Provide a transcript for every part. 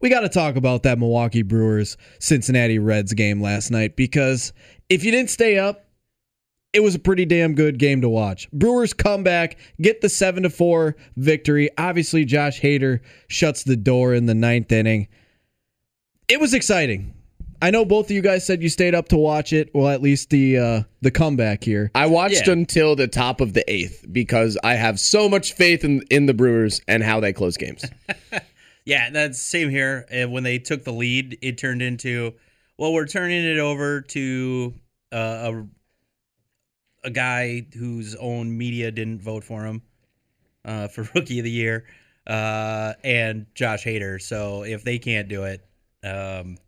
we got to talk about that Milwaukee Brewers Cincinnati Reds game last night because if you didn't stay up, it was a pretty damn good game to watch. Brewers come back, get the 7 to 4 victory. Obviously, Josh Hader shuts the door in the ninth inning. It was exciting. I know both of you guys said you stayed up to watch it. Well, at least the uh, the comeback here. I watched Yeah. until the top of the eighth because I have so much faith in in the Brewers and how they close games. Yeah, that's same here. Uh, when they took the lead, it turned into, well, we're turning it over to uh, a a guy whose own media didn't vote for him uh, for Rookie of the Year, uh, and Josh Hader. So if they can't do it, um,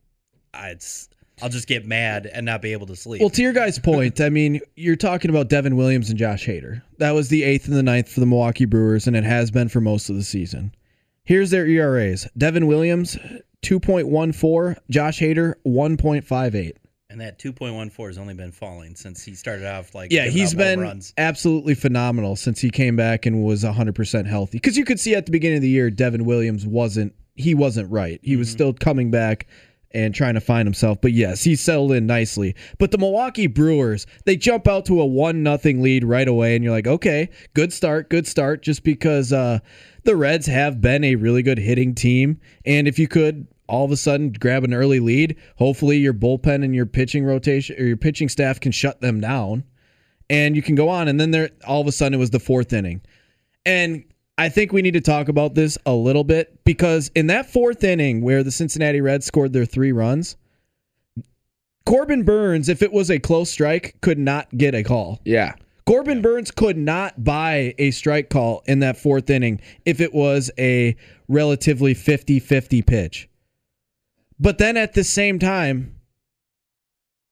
I- it's I'll just get mad and not be able to sleep. Well, to your guys' point, I mean, you're talking about Devin Williams and Josh Hader. That was the eighth and the ninth for the Milwaukee Brewers, and it has been for most of the season. Here's their ERAs Devin Williams, 2.14, Josh Hader, 1.58. and that 2.14 has only been falling since he started off like Yeah, he's been absolutely phenomenal since he came back and was 100% healthy. Because you could see at the beginning of the year, Devin Williams wasn't, he wasn't right. He was mm-hmm. still coming back and trying to find himself. But yes, he settled in nicely. But the Milwaukee Brewers, they jump out to a 1 nothing lead right away. And you're like, okay, good start, good start, just because uh, the Reds have been a really good hitting team. And if you could all of a sudden grab an early lead, hopefully your bullpen and your pitching rotation or your pitching staff can shut them down and you can go on. And then there, all of a sudden, it was the fourth inning, and I think we need to talk about this a little bit because in that fourth inning where the Cincinnati Reds scored their three runs, Corbin Burnes, if it was a close strike, could not get a call. Yeah. Corbin Burnes could not buy a strike call in that fourth inning if it was a relatively 50 50 pitch. But then at the same time,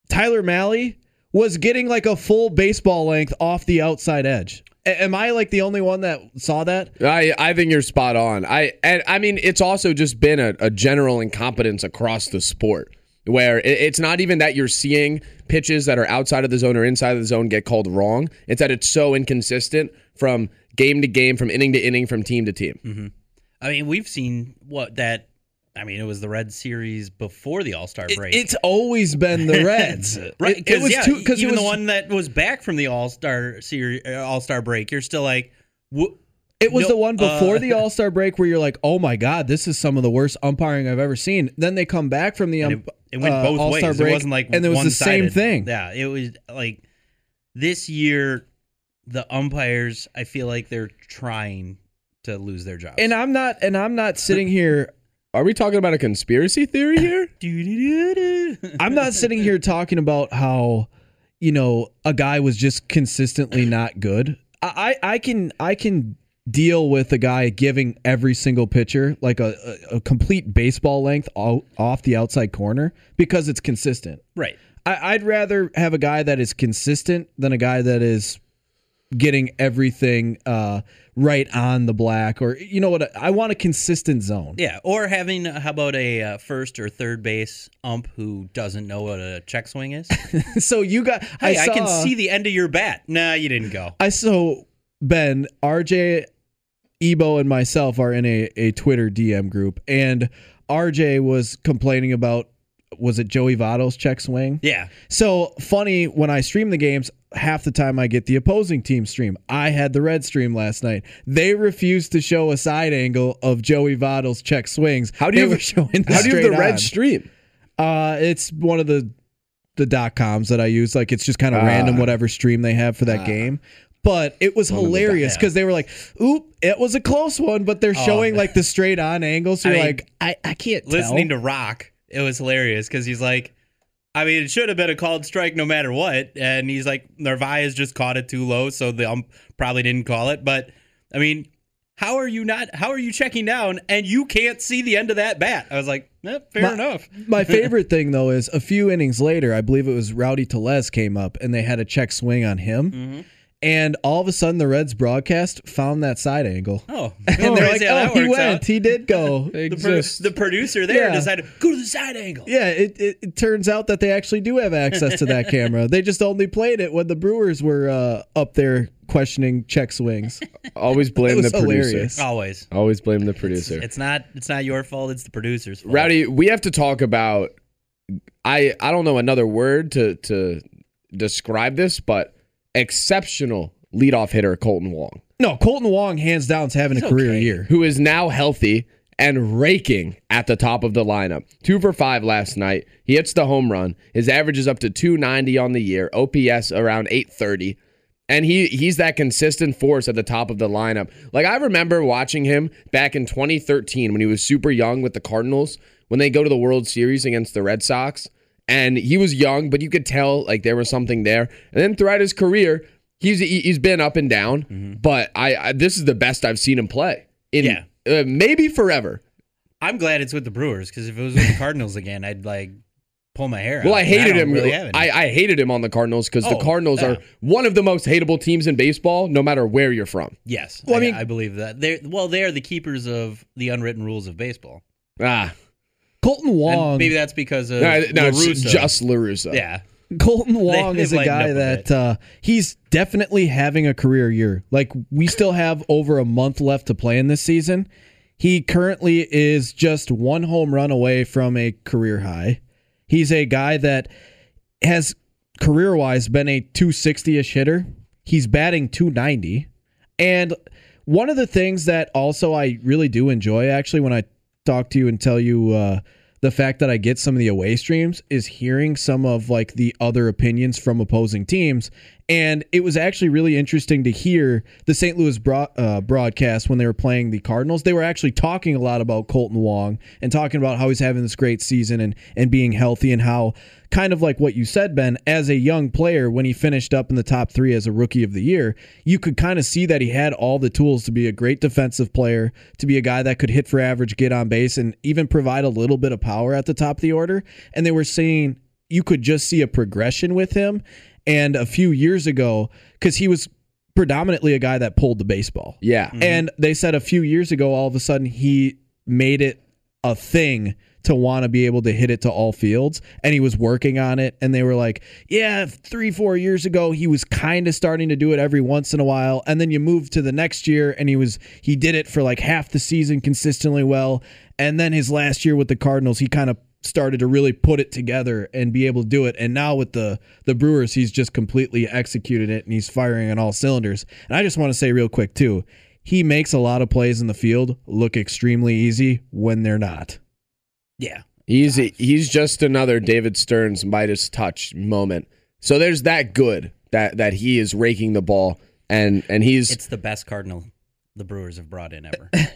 Tyler Mahle was getting like a full baseball length off the outside edge. A- am I like the only one that saw that? I, I think you're spot on. I and I mean it's also just been a, a general incompetence across the sport where it, it's not even that you're seeing pitches that are outside of the zone or inside of the zone get called wrong. It's that it's so inconsistent from game to game, from inning to inning, from team to team. Mm-hmm. I mean, we've seen what that. I mean, it was the Red Series before the All Star It- break. it's always been the Reds. right? It, it was yeah, too even it was, the one that was back from the All Star Series, All Star break, you're still like, wh- It was No, the one before uh, the All Star break where you're like, "Oh my God, this is some of the worst umpiring I've ever seen." Then they come back from the and um, it, it went uh, both All-Star ways. break, it wasn't like and it was the same thing. Yeah, it was like this year. The umpires, I feel like they're trying to lose their jobs. And I'm not, and I'm not sitting here. Are we talking about a conspiracy theory here? I'm not sitting here talking about how, you know, a guy was just consistently not good. I, I I can, I can deal with a guy giving every single pitcher like a, a, a complete baseball length o- off the outside corner because it's consistent. right. I, I'd rather have a guy that is consistent than a guy that is getting everything uh, right on the black or you know what I want a consistent zone. Yeah, or having how about a uh, first or third base ump who doesn't know what a check swing is? so you got Hey, I, I, can see the end of your bat. Nah, you didn't go. I saw Ben, RJ, Ebo, and myself are in a, a Twitter DM group, and RJ was complaining about was it Joey Votto's check swing? Yeah, So funny when I stream the games, half the time I get the opposing team stream. I had the red stream last night. They refused to show a side angle of Joey Votto's check swings. How do they you were have- showing the How do you have the red on. stream? Uh, it's one of the the dot coms that I use. Like it's just kind of Ah. random whatever stream they have for that Ah. game. But it was One of the dot- hilarious because they were like, "Oop, it was a close one," but they're Oh, showing man. like the straight on angles. So I you're mean, like, I, I can't listening tell. to Rock, it was hilarious because he's like, I mean, it should have been a called strike no matter what, and he's like, Narvaez just caught it too low, so the ump probably didn't call it. But I mean, how are you not? How are you checking down and you can't see the end of that bat? I was like, eh, fair My- enough. My favorite thing though is a few innings later, I believe it was Rowdy Tellez came up and they had a check swing on him. Mm-hmm. And all of a sudden the Reds broadcast found that side angle. Oh, and they're like, "Oh, that he went. out. He did go." The, pro- the producer there Yeah. decided go to the side angle. yeah, it, it, it turns out that they actually do have access to that camera. They just only played it when the Brewers were uh, up there questioning check swings. Always blame the producer. hilarious. Always. Always blame the producer. It's not. It's not your fault. It's the producer's fault. Rowdy, we have to talk about. I I don't know another word to to describe this, but exceptional leadoff hitter Kolten Wong, No, Kolten Wong hands down is having a career okay. year. who is now healthy and raking at the top of the lineup. Two for five last night. He hits the home run. His average is up to 290 on the year. OPS around 830. And he he's that consistent force at the top of the lineup. Like I remember watching him back in 2013 when he was super young with the Cardinals when they go to the World Series against the Red Sox. And he was young, but you could tell like there was something there. And then throughout his career, he's he- he's been up and down. But I, I this is the best I've seen him play in Yeah. uh, maybe forever. I'm glad it's with the Brewers because if it was with the Cardinals again, I'd like pull my hair. Well, out. I hated don't him. Really. I, I hated him on the Cardinals because the Oh, Cardinals yeah. are one of the most hateable teams in baseball, no matter where you're from. yes. Well, I I, mean- I believe that. They well, they are the keepers of the unwritten rules of baseball. Ah, Kolten And Wong. maybe that's because of no, no it's La Russa. just La Russa. yeah. Kolten Wong they've is a guy that uh, he's definitely having a career year. Like we still have over a month left to play in this season. He currently is just one home run away from a career high. He's a guy that has career wise been a 260 ish hitter. He's batting 290. And one of the things that also I really do enjoy actually when I talk to you and tell you uh, the fact that I get some of the away streams is hearing some of like the other opinions from opposing teams. And it was actually really interesting to hear the St. Louis broad, uh, broadcast when they were playing the Cardinals. They were actually talking a lot about Kolten Wong and talking about how he's having this great season and and being healthy and how kind of like what you said, Ben, as a young player, when he finished up in the top three as a rookie of the year, you could kind of see that he had all the tools to be a great defensive player, to be a guy that could hit for average, get on base, and even provide a little bit of power at the top of the order. And they were saying you could just see a progression with him. And a few years ago, because he was predominantly a guy that pulled the baseball. Yeah. Mm-hmm. And they said a few years ago, all of a sudden, he made it a thing to want to be able to hit it to all fields. And he was working on it. And they were like, yeah, three, four years ago, he was kind of starting to do it every once in a while. And then you move to the next year and he was, he did it for like half the season consistently well. And then his last year with the Cardinals, he kind of started to really put it together and be able to do it. And now with the the Brewers, he's just completely executed it and he's firing on all cylinders. And I just want to say real quick too, he makes a lot of plays in the field look extremely easy when they're not. Yeah. He's he's just another David Stearns Midas touch moment. So there's that good that that he is raking the ball and and he's It's the best Cardinal the Brewers have brought in ever.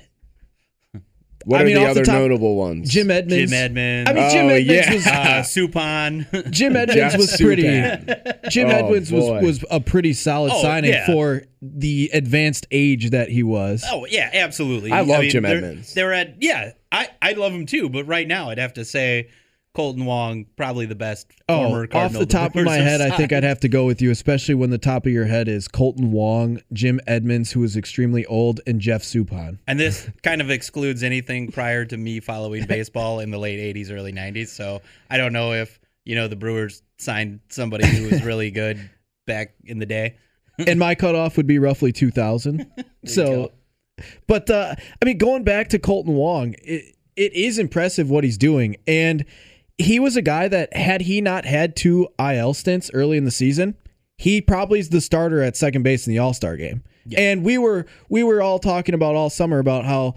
what I are mean, the off the other top, notable ones? Jim Edmonds. Jim Edmonds. I mean, Jim Oh, Edmonds yeah. was uh, Suppan. Jim Edmonds Jeff was pretty. Jim Oh, Edmonds was boy. was a pretty solid Oh, signing yeah. for the advanced age that he was. Oh yeah, absolutely. I love Jim they're- Edmonds. They're at yeah, I I love him too. But right now, I'd have to say Kolten Wong probably the best Oh, off the top of my head, I think. I'd have to go with you, especially when the top of your head is Kolten Wong, Jim Edmonds, who is extremely old, and Jeff Suppan. And this kind of excludes anything prior to me following baseball in the late '80s, early '90s. So I don't know if you know the Brewers signed somebody who was really good back in the day. and my cutoff would be roughly 2000. so, but uh, I mean, going back to Kolten Wong, it, it is impressive what he's doing. And he was a guy that, had he not had two IL stints early in the season, he probably is the starter at second base in the All Star game. And we were we were all talking about all summer about how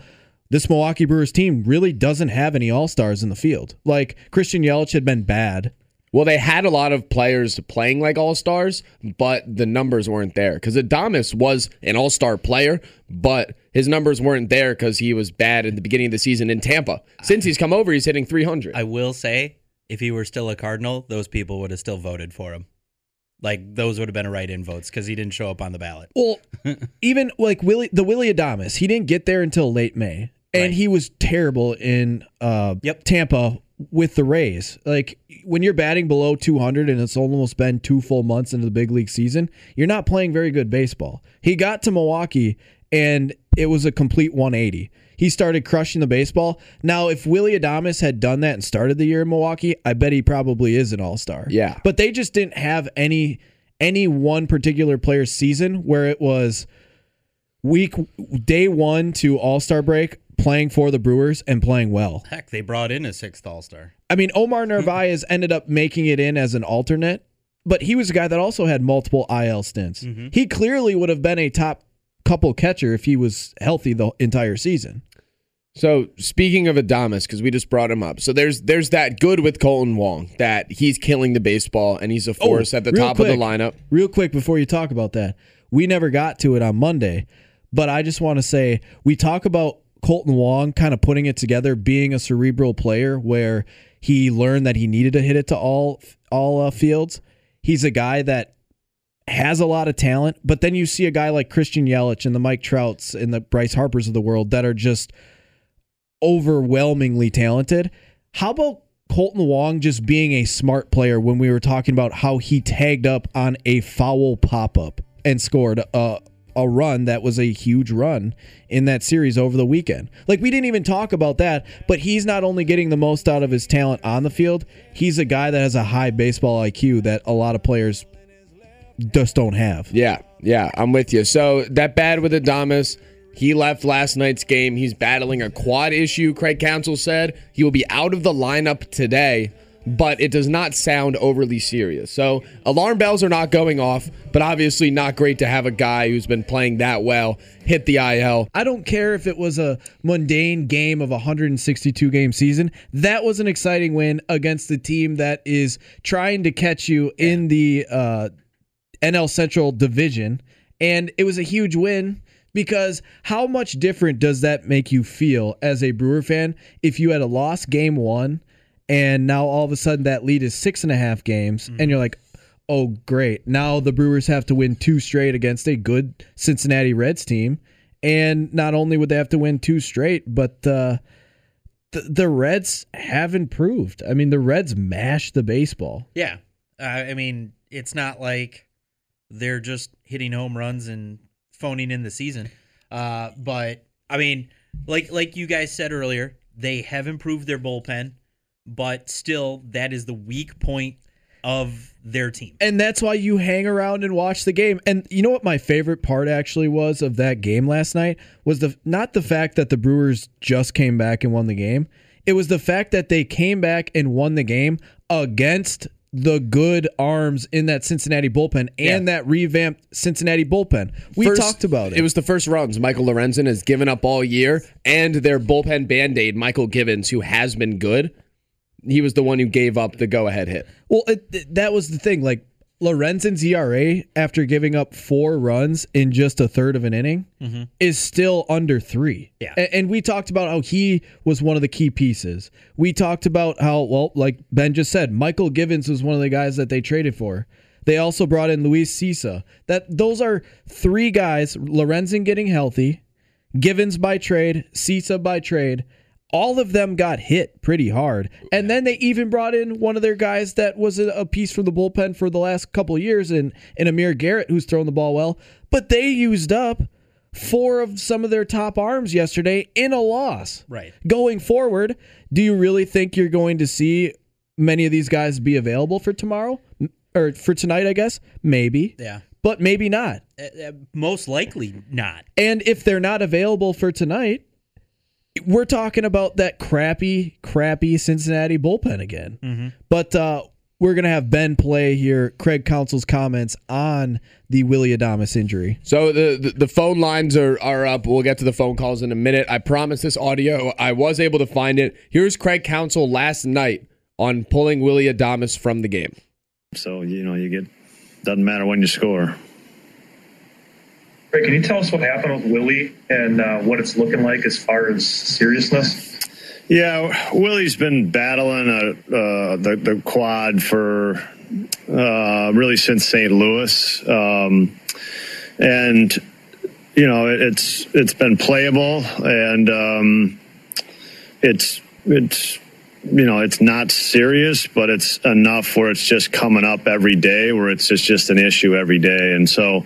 this Milwaukee Brewers team really doesn't have any All Stars in the field. Like Christian Yelich had been bad. Well, they had a lot of players playing like all stars, but the numbers weren't there. Because Adames was an all star player, but his numbers weren't there because he was bad at the beginning of the season in Tampa. Since he's come over, he's hitting 300. I will say, if he were still a Cardinal, those people would have still voted for him. like those would have been a write-in votes because he didn't show up on the ballot. Well, even like Willy, the Willy Adames, he didn't get there until late May, and Right. he was terrible in uh, Yep. Tampa with the Rays. Like when you're batting below 200 and it's almost been two full months into the big league season, you're not playing very good baseball. He got to Milwaukee and it was a complete 180. He started crushing the baseball. Now, if Willy Adames had done that and started the year in Milwaukee, I bet he probably is an all star. Yeah. But they just didn't have any any one particular player's season where it was week day one to all star break playing for the Brewers and playing well. Heck, they brought in a sixth All-Star. I mean, Omar Narvaez ended up making it in as an alternate, but he was a guy that also had multiple IL stints. Mm-hmm. He clearly would have been a top couple catcher if he was healthy the entire season. So speaking of Adames, because we just brought him up, so there's there's that good with Kolten Wong that he's killing the baseball and he's a oh, force at the Oh, real top of the lineup. Real quick before you talk about that, we never got to it on Monday, but I just want to say we talk about Kolten Wong kind of putting it together, being a cerebral player where he learned that he needed to hit it to all all uh, fields. He's a guy that has a lot of talent, but then you see a guy like Christian Yelich and the Mike Trouts and the Bryce Harpers of the world that are just overwhelmingly talented. How about Kolten Wong just being a smart player when we were talking about how he tagged up on a foul pop up and scored a, a run that was a huge run in that series over the weekend? Like, we didn't even talk about that, but he's not only getting the most out of his talent on the field, he's a guy that has a high baseball IQ that a lot of players just don't have. Yeah, yeah, I'm with you. So that bad with Adames. He left last night's game. He's battling a quad issue, Craig Counsell said. He will be out of the lineup today, but it does not sound overly serious. So alarm bells are not going off, but obviously not great to have a guy who's been playing that well hit the IL. I don't care if it was a mundane game of a 162 game season. That was an exciting win against the team that is trying to catch you in the uh, NL Central division. And it was a huge win because how much different does that make you feel as a Brewer fan if you had a lost game one and now all of a sudden that lead is six and a half games and you're like, oh, great. Now the Brewers have to win two straight against a good Cincinnati Reds team. And not only would they have to win two straight, but uh, the, the Reds have improved. I mean, the Reds mashed the baseball. Yeah, uh, I mean, it's not like they're just hitting home runs and phoning in the season. Uh, but I mean, like like you guys said earlier, they have improved their bullpen, but still, that is the weak point of their team. and that's why you hang around and watch the game. And you know what my favorite part actually was of that game last night was the not the fact that the Brewers just came back and won the game. It was the fact that they came back and won the game against the good arms in that Cincinnati bullpen and Yeah. that revamped Cincinnati bullpen. We First- talked about it. It was the first runs Michael Lorenzen has given up all year, and their bullpen band aid, Mychal Givens, who has been good. He was the one who gave up the go ahead hit. Well, it, it- that was the thing. Like Lorenzen's ERA after giving up four runs in just a third of an inning mm-hmm. is still under three. Yeah. A- And, we talked about how he was one of the key pieces. We talked about how, well, like Ben just said, Mychal Givens was one of the guys that they traded for. They also brought in Luis Cessa. That those are three guys. Lorenzen getting healthy, Givens by trade, Cessa by trade. All of them got hit pretty hard. And then they even brought in one of their guys that was a, piece from the bullpen for the last couple of years in, in Amir Garrett, who's thrown the ball well. But they used up four of some of their top arms yesterday in a loss. Right. Going forward, do you really think you're going to see many of these guys be available for tomorrow? Or for tonight, I guess? Maybe. Yeah. But maybe not. Uh, uh, most likely not. And if they're not available for tonight, we're talking about that crappy, crappy Cincinnati bullpen again. But uh, we're going to have Ben play here Craig Counsell's comments on the Willy Adames injury. So the, the the phone lines are are up. We'll get to the phone calls in a minute. I promise this audio. I was able to find it. Here's Craig Counsell last night on pulling Willy Adames from the game. So you know you get doesn't matter when you score. Can you tell us what happened with Willy and uh, what it's looking like as far as seriousness? Yeah, Willy's been battling a, uh, the the quad for uh, really since St. Louis, um, and you know it, it's it's been playable, and um, it's it's you know it's not serious, but it's enough where it's just coming up every day, where it's just just an issue every day, and so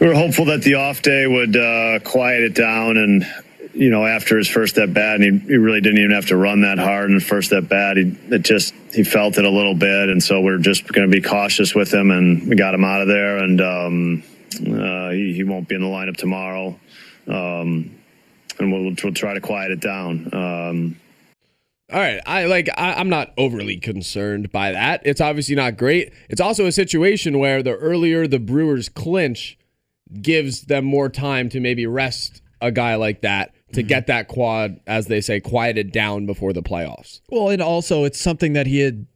we were hopeful that the off day would uh, quiet it down and you know after his first at bat and he, he really didn't even have to run that hard in the first at bat. He it just he felt it a little bit. And so we're just going to be cautious with him and we got him out of there. And um, uh, he, he won't be in the lineup tomorrow. Um, and we'll, we'll try to quiet it down. Um, All right, I like I, I'm not overly concerned by that. It's obviously not great. It's also a situation where the earlier the Brewers clinch gives them more time to maybe rest a guy like that to mm-hmm. get that quad, as they say, quieted down before the playoffs. Well, and also it's something that he had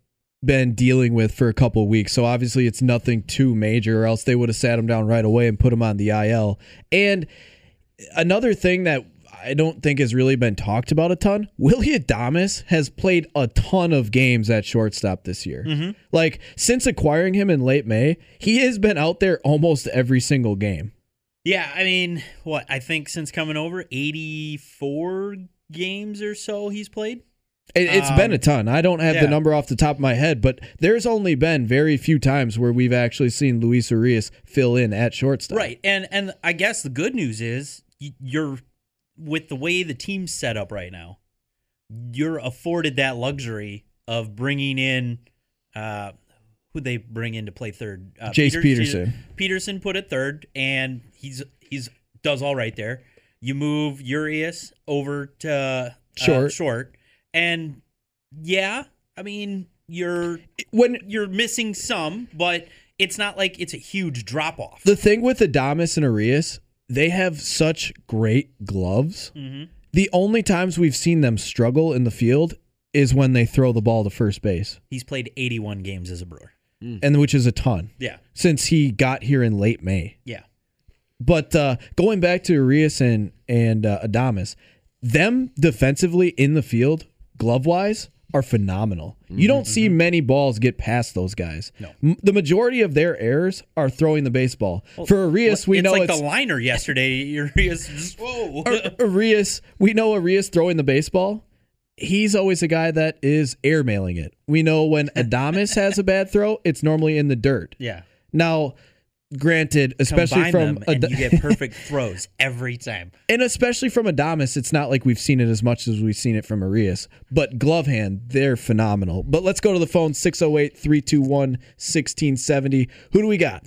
been dealing with for a couple of weeks. So obviously it's nothing too major, or else they would have sat him down right away and put him on the IL. And another thing that I don't think has really been talked about a ton. Willy Adames has played a ton of games at shortstop this year. Mm-hmm. Like since acquiring him in late May, he has been out there almost every single game. Yeah, I mean, what I think since coming over, eighty-four games or so he's played. It, it's been a um, ton. I don't have yeah. the number off the top of my head, but there's only been very few times where we've actually seen Luis Urias fill in at shortstop. Right, and and I guess the good news is you're with the way the team's set up right now, you're afforded that luxury of bringing in uh who they bring in to play third. Uh, Jace Peterson. Peterson put it third, and he's he's does all right there. You move Urias over to uh, Short. short, and yeah, I mean you're When you're missing some, but it's not like it's a huge drop off. the thing with Adames and Urias, they have such great gloves. The only times we've seen them struggle in the field is when they throw the ball to first base, He's played 81 games as a Brewer. and which is a ton Yeah, since he got here in late May. yeah. But uh, going back to Urias and and uh, Adames, them defensively in the field, glove wise, are phenomenal. You mm-hmm, don't see mm-hmm. many balls get past those guys. No. M- the majority of their errors are throwing the baseball. For Urias, we it's know like it's the liner yesterday. Just whoa. Urias. We know Urias throwing the baseball. He's always a guy that is airmailing it. We know when Adames has a bad throw, it's normally in the dirt. yeah. Now, granted, especially Combine from them and you get perfect throws every time. And especially from Adames, it's not like we've seen it as much as we've seen it from Urias. But glove hand, they're phenomenal. But let's go to the phone 608 321 1670. Who do we got?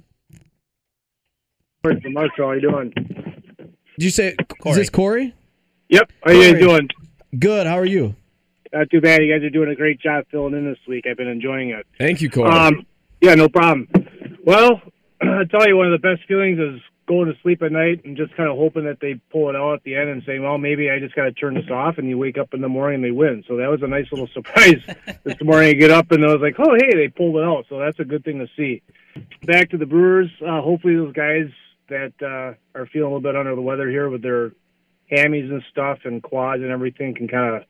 Corey from Marshall. How you doing? Did you say, is this Corey? Yep. How are you doing? Good. How are you? Not too bad. You guys are doing a great job filling in this week. I've been enjoying it. Thank you, Corey. Um, yeah, no problem. Well, I tell you, one of the best feelings is going to sleep at night and just kind of hoping that they pull it out at the end and saying, well, maybe I just got to turn this off. And you wake up in the morning and they win. So that was a nice little surprise this morning. I get up and I was like, oh, hey, they pulled it out. So that's a good thing to see. Back to the Brewers. Uh, hopefully, those guys that uh, are feeling a little bit under the weather here with their hammies and stuff and quads and everything can kind of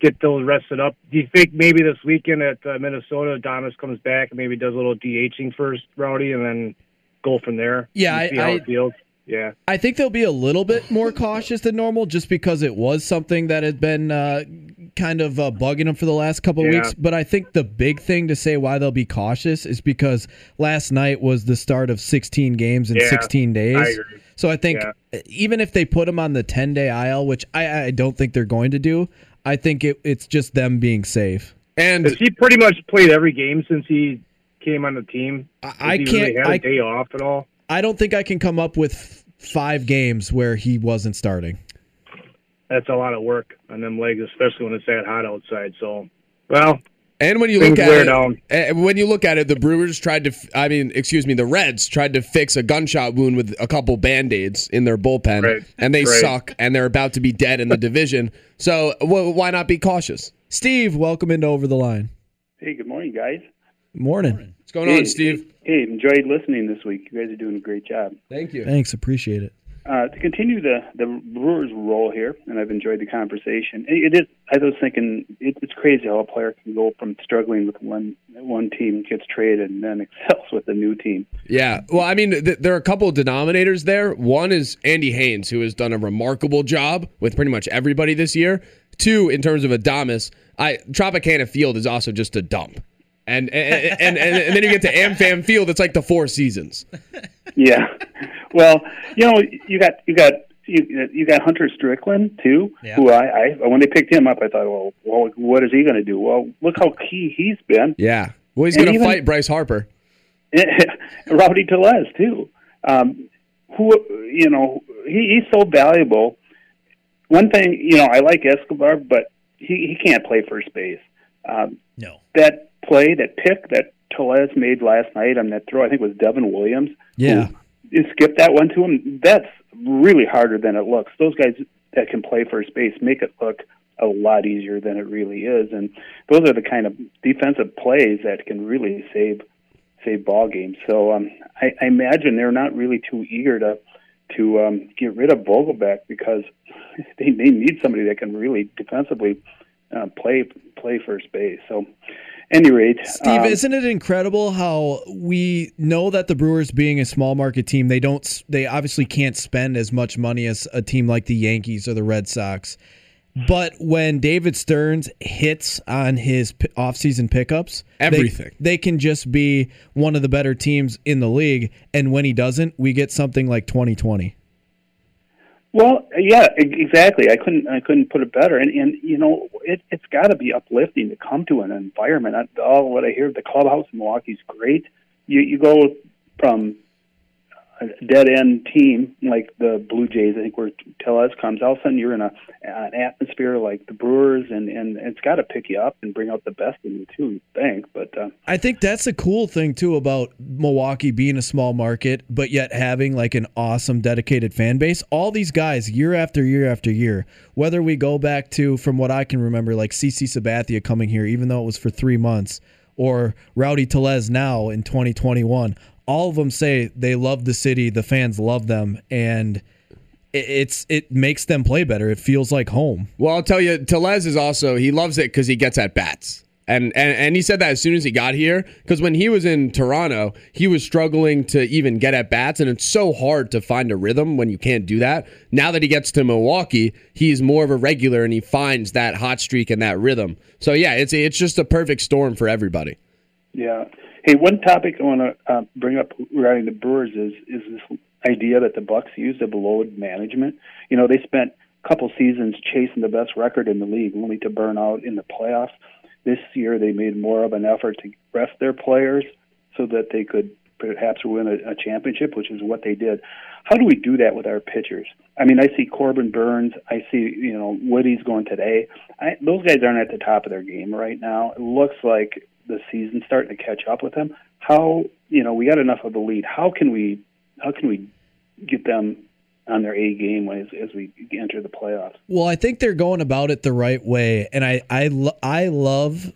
get those rested up. Do you think maybe this weekend at uh, Minnesota, Adonis comes back and maybe does a little DHing first, Rowdy, and then go from there? Yeah, see I- how I- it feels. Yeah, I think they'll be a little bit more cautious than normal just because it was something that had been uh, kind of uh, bugging them for the last couple of Yeah. weeks. But I think the big thing to say why they'll be cautious is because last night was the start of 16 games in Yeah, 16 days. I. So I think Yeah. even if they put them on the 10 day IL, which I, I don't think they're going to do, I think it, it's just them being safe. and he pretty much played every game since he came on the team. I- Has I he can't- Really had a I- day off at all. I don't think I can come up with five games where he wasn't starting. That's a lot of work on them legs, especially when it's that hot outside. So, well, And when you Things look at it, down. eh, when you look at it, the Brewers tried to, I mean, excuse me, the Reds tried to fix a gunshot wound with a couple band aids in their bullpen, Right. and they Right. suck, and they're about to be dead in the division. So wh- why not be cautious? Steve, welcome into Over the Line. Hey, good morning, guys. Morning. What's going Hey, on, Steve? Hey, enjoyed listening this week. You guys are doing a great job. Thank you. Thanks. Appreciate it. Uh, to continue the the Brewers' role here, and I've enjoyed the conversation. It, is. I was thinking it, it's crazy how a player can go from struggling with one one team gets traded and then excels with a new team. Yeah. Well, I mean, th- there are a couple of denominators there. One is Andy Haines, who has done a remarkable job with pretty much everybody this year. Two, in terms of Adames, I Tropicana Field is also just a dump. And and, and, and, and then you get to AmFam Field, it's like the Four Seasons. Yeah. Well, you know, you got you got you, you got Hunter Strickland too, Yeah. who I, I when they picked him up, I thought, well, well, what is he going to do? Well, look how key he's been. Yeah. Well, he's going to fight Bryce Harper. Rowdy Tellez too. Um, who you know he, he's so valuable. One thing you know I like Escobar, but he, he can't play first base. Um, No. that play, that pick that Tellez made last night on that throw, I think it was Devin Williams. Yeah. You skip that one to him. That's really harder than it looks. Those guys that can play first base make it look a lot easier than it really is, and those are the kind of defensive plays that can really save save ball games. So um, I, I imagine they're not really too eager to to um, get rid of Vogelbach because they they need somebody that can really defensively uh, play play first base. So, any rate, Steve, um, isn't it incredible how we know that the Brewers, being a small market team, they don't, they obviously can't spend as much money as a team like the Yankees or the Red Sox. But when David Stearns hits on his p- offseason pickups, they- Everything. they, can just be one of the better teams in the league. And when he doesn't, we get something like 2020. Well, yeah, exactly. I couldn't I couldn't put it better. And and you know, it it's got to be uplifting to come to an environment. All what I hear, the clubhouse in Milwaukee's great. You you go from a dead end team like the Blue Jays, I think where Tellez comes, all of a sudden you're in a an atmosphere like the Brewers, and and it's got to pick you up and bring out the best in you too. You think, but uh, I think that's a cool thing too about Milwaukee being a small market, but yet having like an awesome dedicated fan base. All these guys, year after year after year, whether we go back to from what I can remember, like CC Sabathia coming here, even though it was for three months, or Rowdy Tellez now in 2021, all of them say they love the city, the fans love them, and it- it's it makes them play better. It feels like home. Well, I'll tell you, Tellez is also he loves it because he gets at bats. And, and and he said that as soon as he got here, because when he was in Toronto, he was struggling to even get at bats, and it's so hard to find a rhythm when you can't do that. Now that he gets to Milwaukee, he's more of a regular, and he finds that hot streak and that rhythm. So yeah, it's it's just a perfect storm for everybody. Yeah. Hey, one topic I want to uh, bring up regarding the Brewers is is this idea that the Bucks used of load management. You know, they spent a couple seasons chasing the best record in the league, only to burn out in the playoffs. This year, they made more of an effort to rest their players so that they could perhaps win a, a championship, which is what they did. How do we do that with our pitchers? I mean, I see Corbin Burnes. I see, you know, Woody's going today. I, those guys aren't at the top of their game right now. It looks like the season starting to catch up with them. How, you know, we got enough of a lead. How can we, how can we get them on their A game as, as we enter the playoffs? Well, I think they're going about it the right way, and I I I love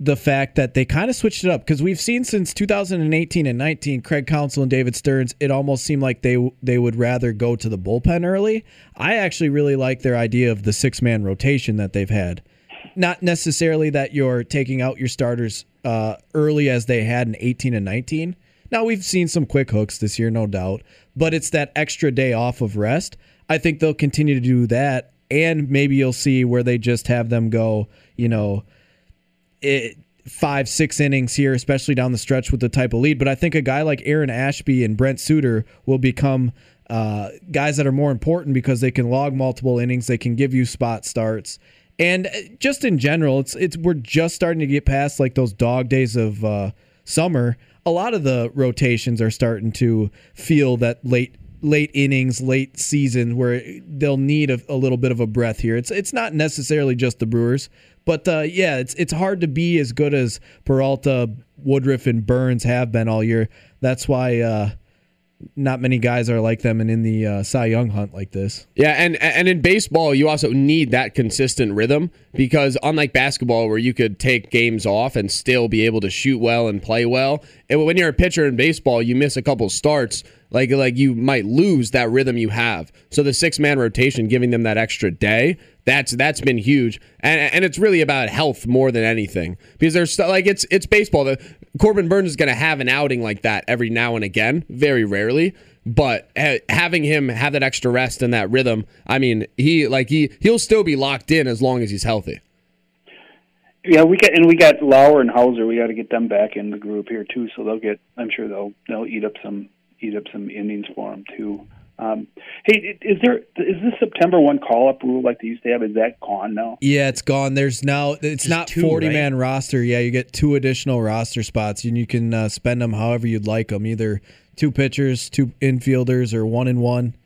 the fact that they kind of switched it up because we've seen since 2018 and 19, Craig Counsell and David Stearns, it almost seemed like they they would rather go to the bullpen early. I actually really like their idea of the six man rotation that they've had. Not necessarily that you're taking out your starters uh, early as they had in 18 and 19. Now we've seen some quick hooks this year, no doubt, but it's that extra day off of rest. I think they'll continue to do that, and maybe you'll see where they just have them go, you know, it, five, six innings here, especially down the stretch with the type of lead. But I think a guy like Aaron Ashby and Brent Suter will become uh, guys that are more important because they can log multiple innings, they can give you spot starts. And uh, just in general, it's it's we're just starting to get past like those dog days of uh, summer. A lot of the rotations are starting to feel that late late innings, late season where they'll need a, a little bit of a breath here. It's it's not necessarily just the Brewers, but uh, yeah, it's it's hard to be as good as Peralta, Woodruff, and Burnes have been all year. That's why uh, not many guys are like them and in the uh, Cy Young hunt like this. Yeah, and and in baseball, you also need that consistent rhythm because unlike basketball, where you could take games off and still be able to shoot well and play well, and when you're a pitcher in baseball, you miss a couple starts, like like you might lose that rhythm you have. So the six man rotation, giving them that extra day, that's that's been huge, and and it's really about health more than anything because there's like it's it's baseball. The, Corbin Burnes is going to have an outing like that every now and again, very rarely. But ha- having him have that extra rest and that rhythm, I mean, he like he he'll still be locked in as long as he's healthy. Yeah, we got and we got Lauer and Houser. We got to get them back in the group here too. So they'll get. I'm sure they'll they'll eat up some eat up some innings for them too. Um, hey, is there is this September one call up rule like they used to have? Is that gone now? Yeah, it's gone. There's now it's Just not two, 40 right? man roster. Yeah, you get two additional roster spots, and you can uh, spend them however you'd like them. Either two pitchers, two infielders, or one and one.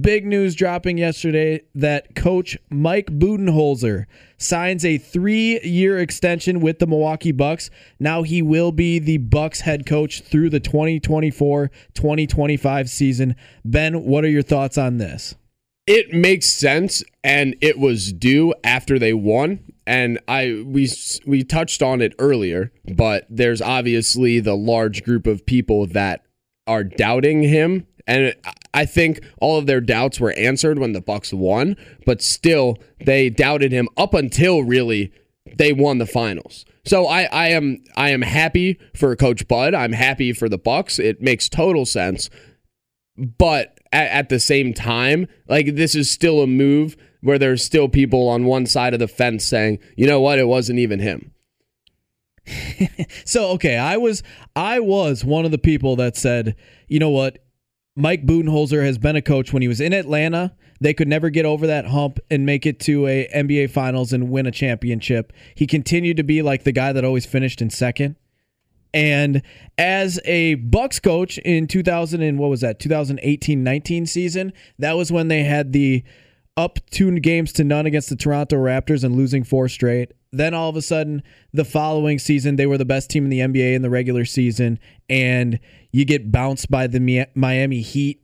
Big news dropping yesterday that coach Mike Budenholzer signs a three-year extension with the Milwaukee Bucks. Now he will be the Bucks head coach through the 2024-2025 season. Ben, what are your thoughts on this? it makes sense and it was due after they won and i we we touched on it earlier but there's obviously the large group of people that are doubting him and i think all of their doubts were answered when the bucks won but still they doubted him up until really they won the finals so I, I am I am happy for Coach Bud. I'm happy for the Bucks. It makes total sense but at, at the same time, like this is still a move where there's still people on one side of the fence saying, you know what, it wasn't even him. So okay, I was I was one of the people that said, you know what, Mike Budenholzer has been a coach when he was in Atlanta. They could never get over that hump and make it to a NBA Finals and win a championship. He continued to be like the guy that always finished in second. And as a Bucks coach in 2000 and what was that 2018-19 season, that was when they had the up two games to none against the Toronto Raptors and losing four straight. Then all of a sudden, the following season, they were the best team in the NBA in the regular season, and you get bounced by the Miami Heat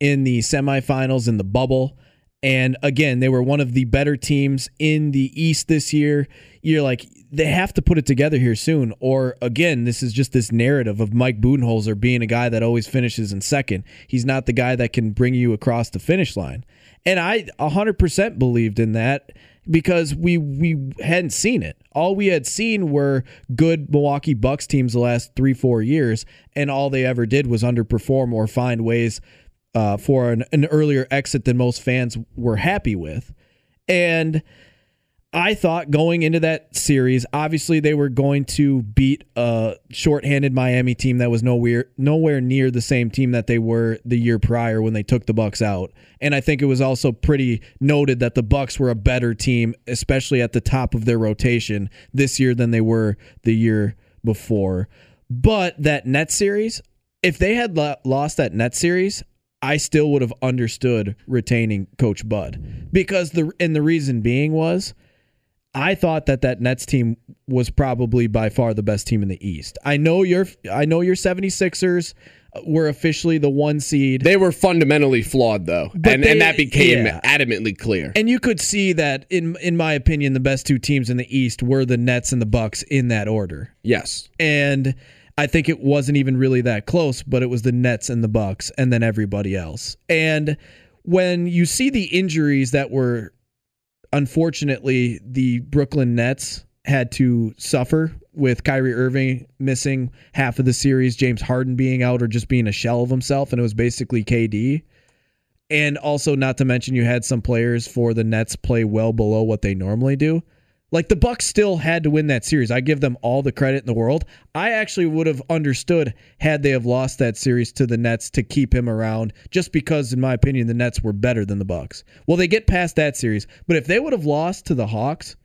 in the semifinals in the bubble. And again, they were one of the better teams in the East this year. You're like, they have to put it together here soon. Or again, this is just this narrative of Mike Budenholzer being a guy that always finishes in second. He's not the guy that can bring you across the finish line. And I 100% believed in that because we we hadn't seen it. All we had seen were good Milwaukee Bucks teams the last 3-4 years and all they ever did was underperform or find ways uh, for an, an earlier exit than most fans were happy with. And I thought going into that series, obviously they were going to beat a shorthanded Miami team that was nowhere nowhere near the same team that they were the year prior when they took the Bucks out. And I think it was also pretty noted that the Bucks were a better team, especially at the top of their rotation this year than they were the year before. But that net series, if they had lost that net series, I still would have understood retaining Coach Bud because the and the reason being was I thought that that Nets team was probably by far the best team in the East. I know your I know your 76ers uh, were officially the one seed. They were fundamentally flawed, though, and they- and that became yeah. adamantly clear. and you could see that in in my opinion the best two teams in the East were the Nets and the Bucks in that order. yes, and I think it wasn't even really that close, but it was the Nets and the Bucks and then everybody else. And when you see the injuries that were unfortunately the Brooklyn Nets had to suffer with Kyrie Irving missing half of the series, James Harden being out or just being a shell of himself and it was basically KD. And also not to mention you had some players for the Nets play well below what they normally do. Like the Bucks still had to win that series. I give them all the credit in the world. I actually would have understood had they have lost that series to the Nets to keep him around just because in my opinion the Nets were better than the Bucks. Well, they get past that series, but if they would have lost to the Hawks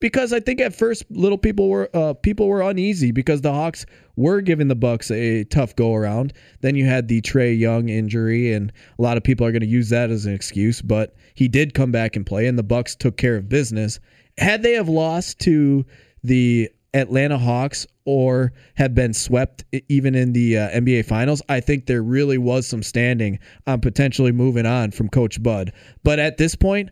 because I think at first little people were uh, people were uneasy because the Hawks were giving the Bucks a tough go around. Then you had the Trae Young injury, and a lot of people are going to use that as an excuse. But he did come back and play, and the Bucks took care of business. Had they have lost to the Atlanta Hawks or have been swept even in the uh, NBA Finals, I think there really was some standing on potentially moving on from Coach Bud. But at this point.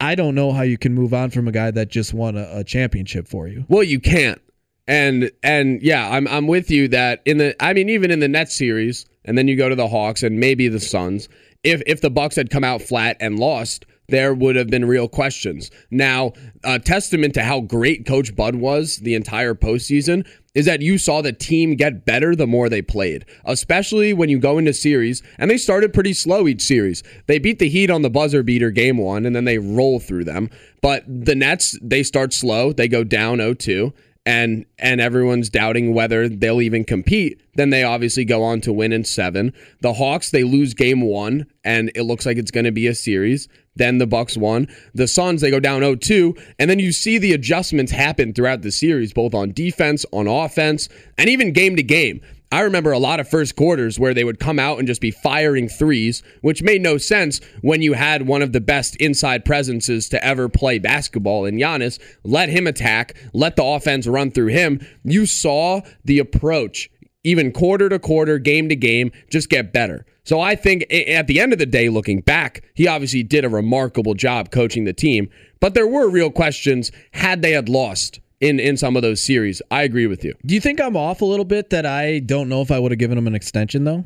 I don't know how you can move on from a guy that just won a, a championship for you. Well, you can't. And and yeah, I'm I'm with you that in the I mean even in the Nets series, and then you go to the Hawks and maybe the Suns. If if the Bucks had come out flat and lost, there would have been real questions. Now, a testament to how great Coach Bud was the entire postseason is that you saw the team get better the more they played, especially when you go into series. And they started pretty slow each series. They beat the Heat on the buzzer beater game one, and then they roll through them. But the Nets, they start slow, they go down 0 2 and and everyone's doubting whether they'll even compete then they obviously go on to win in 7 the hawks they lose game 1 and it looks like it's going to be a series. Then the bucks won. The suns they go down 0-2 and then you see the adjustments happen throughout the series both on defense on offense and even game to game I remember a lot of first quarters where they would come out and just be firing threes, which made no sense when you had one of the best inside presences to ever play basketball in Giannis. Let him attack, let the offense run through him. You saw the approach, even quarter to quarter, game to game, just get better. So I think at the end of the day, looking back, he obviously did a remarkable job coaching the team. But there were real questions had they had lost in in some of those series. I agree with you. Do you think I'm off a little bit that I don't know if I would have given him an extension though?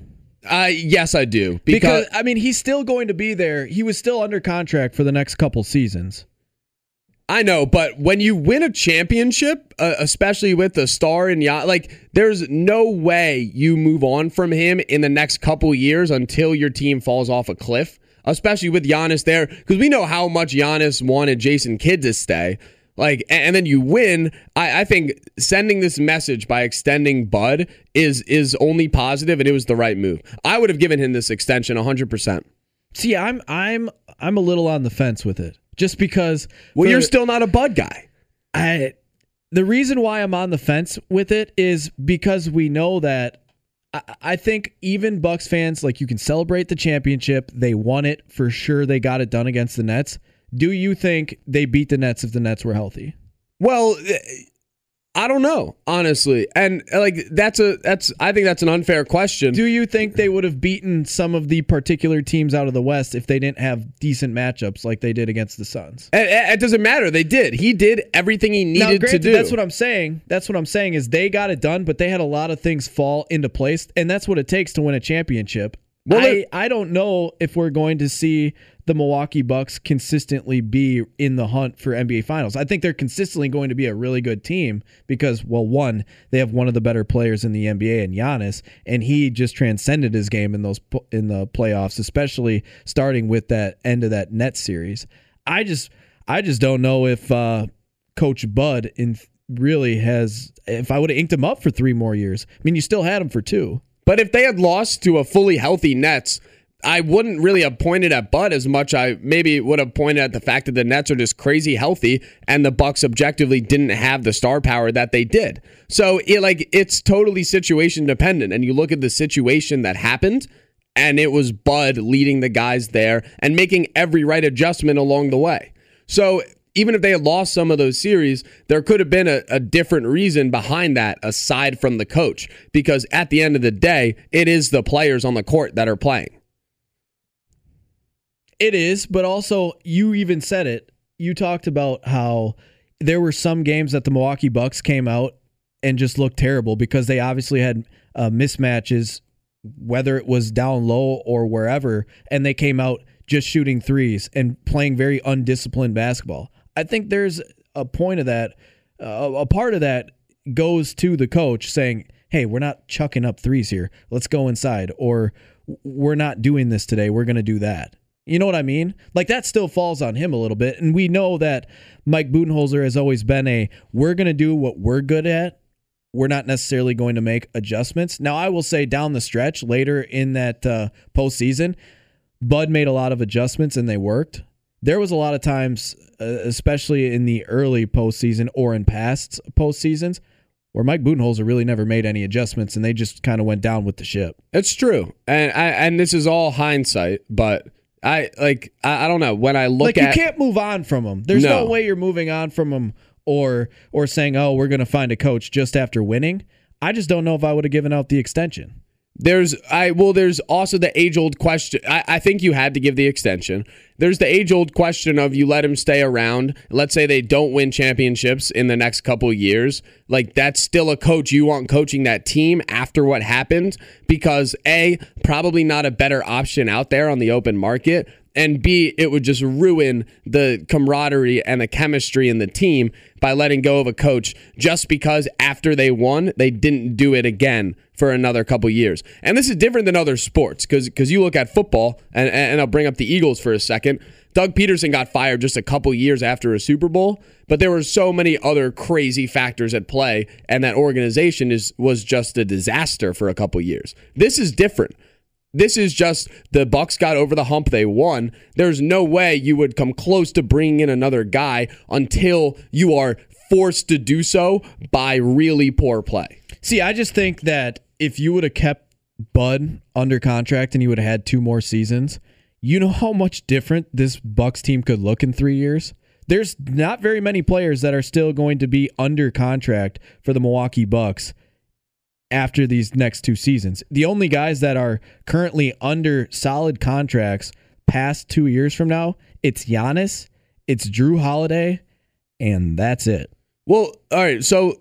Uh, yes, I do. Because, because I mean, he's still going to be there. He was still under contract for the next couple seasons. I know, but when you win a championship, uh, especially with the star in yacht, like there's no way you move on from him in the next couple years until your team falls off a cliff. Especially with Giannis there, because we know how much Giannis wanted Jason Kidd to stay. Like, and then you win. I, I think sending this message by extending Bud is is only positive, and it was the right move. I would have given him this extension 100. percent See, I'm I'm I'm a little on the fence with it, just because. Well, you're still not a Bud guy. I. The reason why I'm on the fence with it is because we know that I think even Bucks fans like you can celebrate the championship. They won it for sure. They got it done against the Nets. Do you think they beat the Nets if the Nets were healthy? Well, I don't know, honestly. And like that's a that's I think that's an unfair question. Do you think they would have beaten some of the particular teams out of the West if they didn't have decent matchups like they did against the Suns? It, it doesn't matter. They did. He did everything he needed now, granted, to do. That's what I'm saying. That's what I'm saying is they got it done, but they had a lot of things fall into place, and that's what it takes to win a championship. Well, I, I don't know if we're going to see the Milwaukee Bucks consistently be in the hunt for NBA Finals. I think they're consistently going to be a really good team because, well, one, they have one of the better players in the NBA in Giannis, and he just transcended his game in those in the playoffs, especially starting with that end of that net series. I just, I just don't know if uh, Coach Bud in really has. If I would have inked him up for three more years, I mean, you still had him for two. But if they had lost to a fully healthy Nets, I wouldn't really have pointed at Bud as much. I maybe would have pointed at the fact that the Nets are just crazy healthy, and the Bucks objectively didn't have the star power that they did. So it like it's totally situation dependent. And you look at the situation that happened, and it was Bud leading the guys there and making every right adjustment along the way. So even if they had lost some of those series, there could have been a, a, different reason behind that aside from the coach. Because at the end of the day, it is the players on the court that are playing. It is, but also you even said it. You talked about how there were some games that the Milwaukee Bucks came out and just looked terrible because they obviously had uh, mismatches, whether it was down low or wherever, and they came out just shooting threes and playing very undisciplined basketball. I think there's a point of that. Uh, a part of that goes to the coach saying, "Hey, we're not chucking up threes here. Let's go inside." Or "We're not doing this today. We're going to do that." You know what I mean? Like that still falls on him a little bit. And we know that Mike Budenholzer has always been a we're going to do what we're good at. We're not necessarily going to make adjustments. Now, I will say down the stretch later in that uh, postseason, Bud made a lot of adjustments and they worked. There was a lot of times, uh, especially in the early postseason or in past postseasons, where Mike Budenholzer really never made any adjustments and they just kind of went down with the ship. It's true, and and this is all hindsight, but I like I, I don't know when I look like at you can't move on from him. There's no. No. way you're moving on from him or or saying, "Oh, we're going to find a coach just after winning." I just don't know if I would have given out the extension. There's I well there's also the age old question. I, I think you had to give the extension. There's the age old question of you let him stay around. Let's say they don't win championships in the next couple years. Like that's still a coach you want coaching that team after what happened because A, probably not a better option out there on the open market. And B, it would just ruin the camaraderie and the chemistry in the team by letting go of a coach just because after they won, they didn't do it again for another couple years. And this is different than other sports because because you look at football, and, and I'll bring up the Eagles for a second. Doug Pederson got fired just a couple years after a Super Bowl, but there were so many other crazy factors at play, and that organization is was just a disaster for a couple years. This is different. This is just the Bucks got over the hump. They won. There's no way you would come close to bringing in another guy until you are forced to do so by really poor play. See, I just think that if you would have kept Bud under contract and he would have had two more seasons, you know how much different this Bucks team could look in 3 years? There's not very many players that are still going to be under contract for the Milwaukee Bucks after these next two seasons. The only guys that are currently under solid contracts past 2 years from now, it's Giannis, it's Jrue Holiday, and that's it. Well, all right. So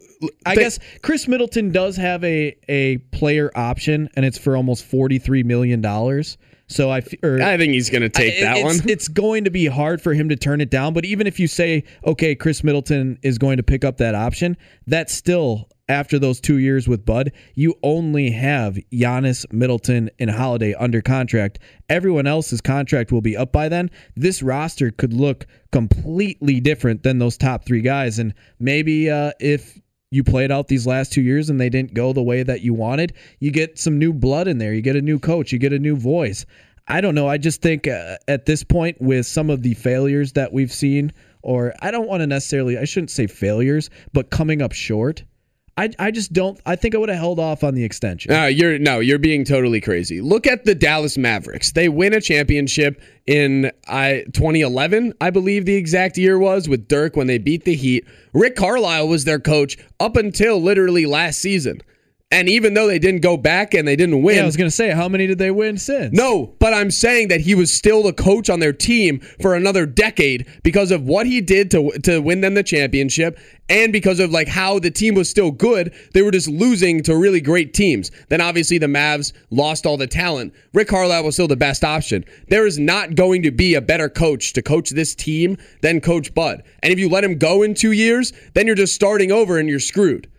I guess Khris Middleton does have a a player option, and it's for almost forty three million dollars. So I, or, I think he's going to take I- that it's, one. It's going to be hard for him to turn it down. But even if you say, okay, Khris Middleton is going to pick up that option, that's still after those two years with Bud, you only have Giannis, Middleton, and Holiday under contract. Everyone else's contract will be up by then. This roster could look completely different than those top three guys. And maybe uh, if you played out these last two years and they didn't go the way that you wanted, you get some new blood in there. You get a new coach, you get a new voice. I don't know. I just think uh, at this point, with some of the failures that we've seen, or I don't want to necessarily, I shouldn't say failures, but coming up short, I, I just don't. I think I would have held off on the extension. No, you're no, you're being totally crazy. Look at the Dallas Mavericks. They win a championship in I 2011, I believe the exact year was with Dirk when they beat the Heat. Rick Carlisle was their coach up until literally last season. And even though they didn't go back and they didn't win, yeah, I was going to say, how many did they win since? no, but I'm saying that he was still the coach on their team for another decade because of what he did to to win them the championship and because of like how the team was still good. They were just losing to really great teams. Then obviously the Mavs lost all the talent. Rick Carlisle was still the best option. There is not going to be a better coach to coach this team than Coach Bud. And if you let him go in 2 years, then you're just starting over and you're screwed.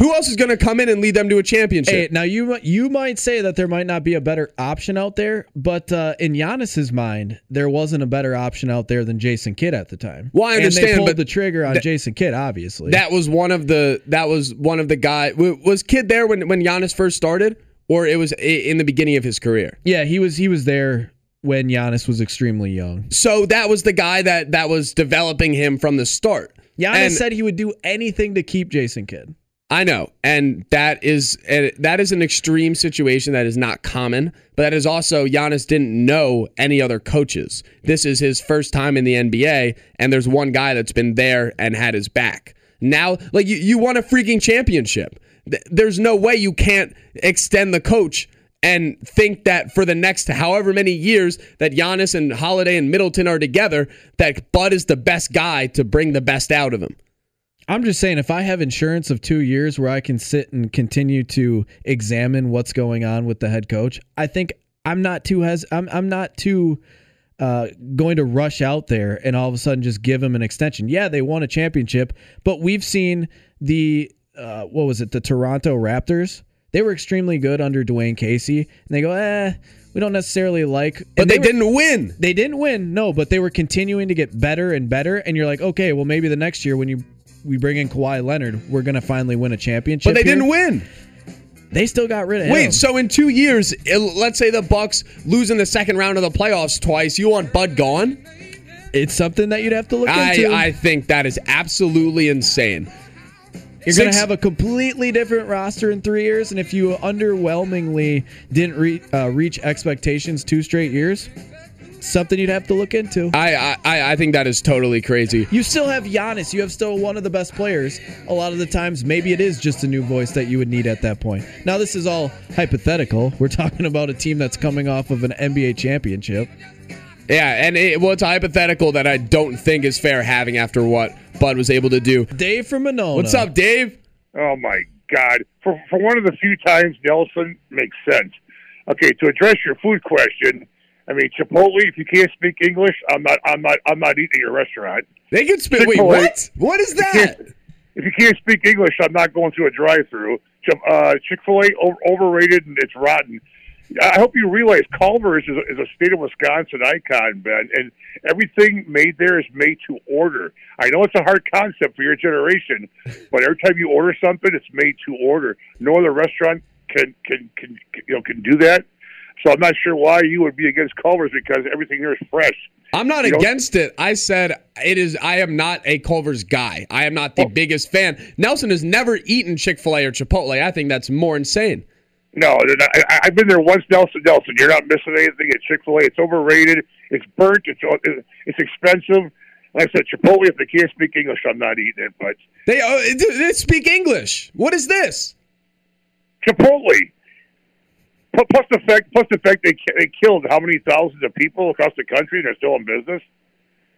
Who else is going to come in and lead them to a championship? Hey, now you you might say that there might not be a better option out there, but uh, in Giannis's mind, there wasn't a better option out there than Jason Kidd at the time. Well, I And understand, they pulled but the trigger on that- Jason Kidd, obviously. That was one of the that was one of the guy was Kid there when when Giannis first started, or it was in the beginning of his career. yeah, he was he was there when Giannis was extremely young. So that was the guy that that was developing him from the start. Giannis And- said he would do anything to keep Jason Kidd. I know, and that is that is an extreme situation that is not common. But that is also Giannis didn't know any other coaches. This is his first time in the NBA, and there's one guy that's been there and had his back. Now, like you, you won a freaking championship. There's no way you can't extend the coach and think that for the next however many years that Giannis and Holiday and Middleton are together, that Bud is the best guy to bring the best out of him. I'm just saying, if I have insurance of two years where I can sit and continue to examine what's going on with the head coach, I think I'm not too has I'm I'm not too uh, going to rush out there and all of a sudden just give him an extension. Yeah, they won a championship, but we've seen the uh, what was it, the Toronto Raptors. They were extremely good under Dwane Casey, and they go, eh, we don't necessarily like. But and they, were- didn't win. They didn't win, no, but they were continuing to get better and better. And you're like, okay, well maybe the next year when you we bring in Kawhi Leonard, we're gonna finally win a championship. But they here. didn't win. They still got rid of him. Wait, so in two years, let's say the Bucks lose in the second round of the playoffs twice. You want Bud gone? it's something that you'd have to look into. I, I think that is absolutely insane. You're going to have a completely different roster in three years, and if you underwhelmingly didn't re- uh, reach expectations two straight years, something you'd have to look into. I, I I think that is totally crazy. You still have Giannis. You have still one of the best players. A lot of the times, maybe it is just a new voice that you would need at that point. Now, this is all hypothetical. We're talking about a team that's coming off of an NBA championship. Yeah, and it, well, it's a hypothetical that I don't think is fair having after what Bud was able to do. Dave from Monona. What's up, Dave? Oh my God! For for one of the few times Nelson makes sense. Okay, to address your food question, I mean Chipotle. If you can't speak English, I'm not. I'm not. I'm not eating at your restaurant. They can speak. Wait, what? What is that? If you can't speak English, I'm not going through a drive-through. Uh, Chick Fil A over, overrated and it's rotten. I hope you realize Culver's is a, is a state of Wisconsin icon, Ben, and everything made there is made to order. I know it's a hard concept for your generation, but every time you order something, it's made to order. No other restaurant can can can you know can do that. So I'm not sure why you would be against Culver's because everything there is fresh. I'm not You know- against it. I said it is. I am not a Culver's guy. I am not the biggest fan. Nelson has never eaten Chick Fil A or Chipotle. I think that's more insane. No, I, I've been there once, Nelson. Nelson, you're not missing anything at Chick Fil A. It's overrated. It's burnt. It's it's expensive. Like I said, Chipotle. If they can't speak English, I'm not eating it. But They uh, they speak English. What is this? Chipotle. Plus the fact, plus the fact they they killed how many thousands of people across the country and they're still in business.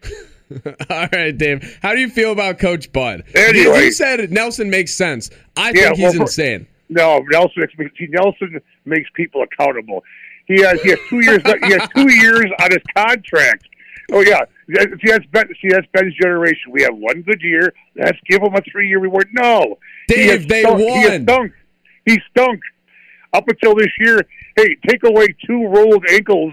All right, Dave. How do you feel about Coach Bud? Anyway. you, you said Nelson makes sense. I Yeah, think he's well, for- insane. No, Nelson. makes- Nelson makes people accountable. He has he has two years. he has two years on his contract. Oh yeah, see that's Ben. See that's Ben's generation. We have one good year. Let's give him a three year reward. No, Dave, they stunk. He stunk. He stunk up until this year. Hey, take away two rolled ankles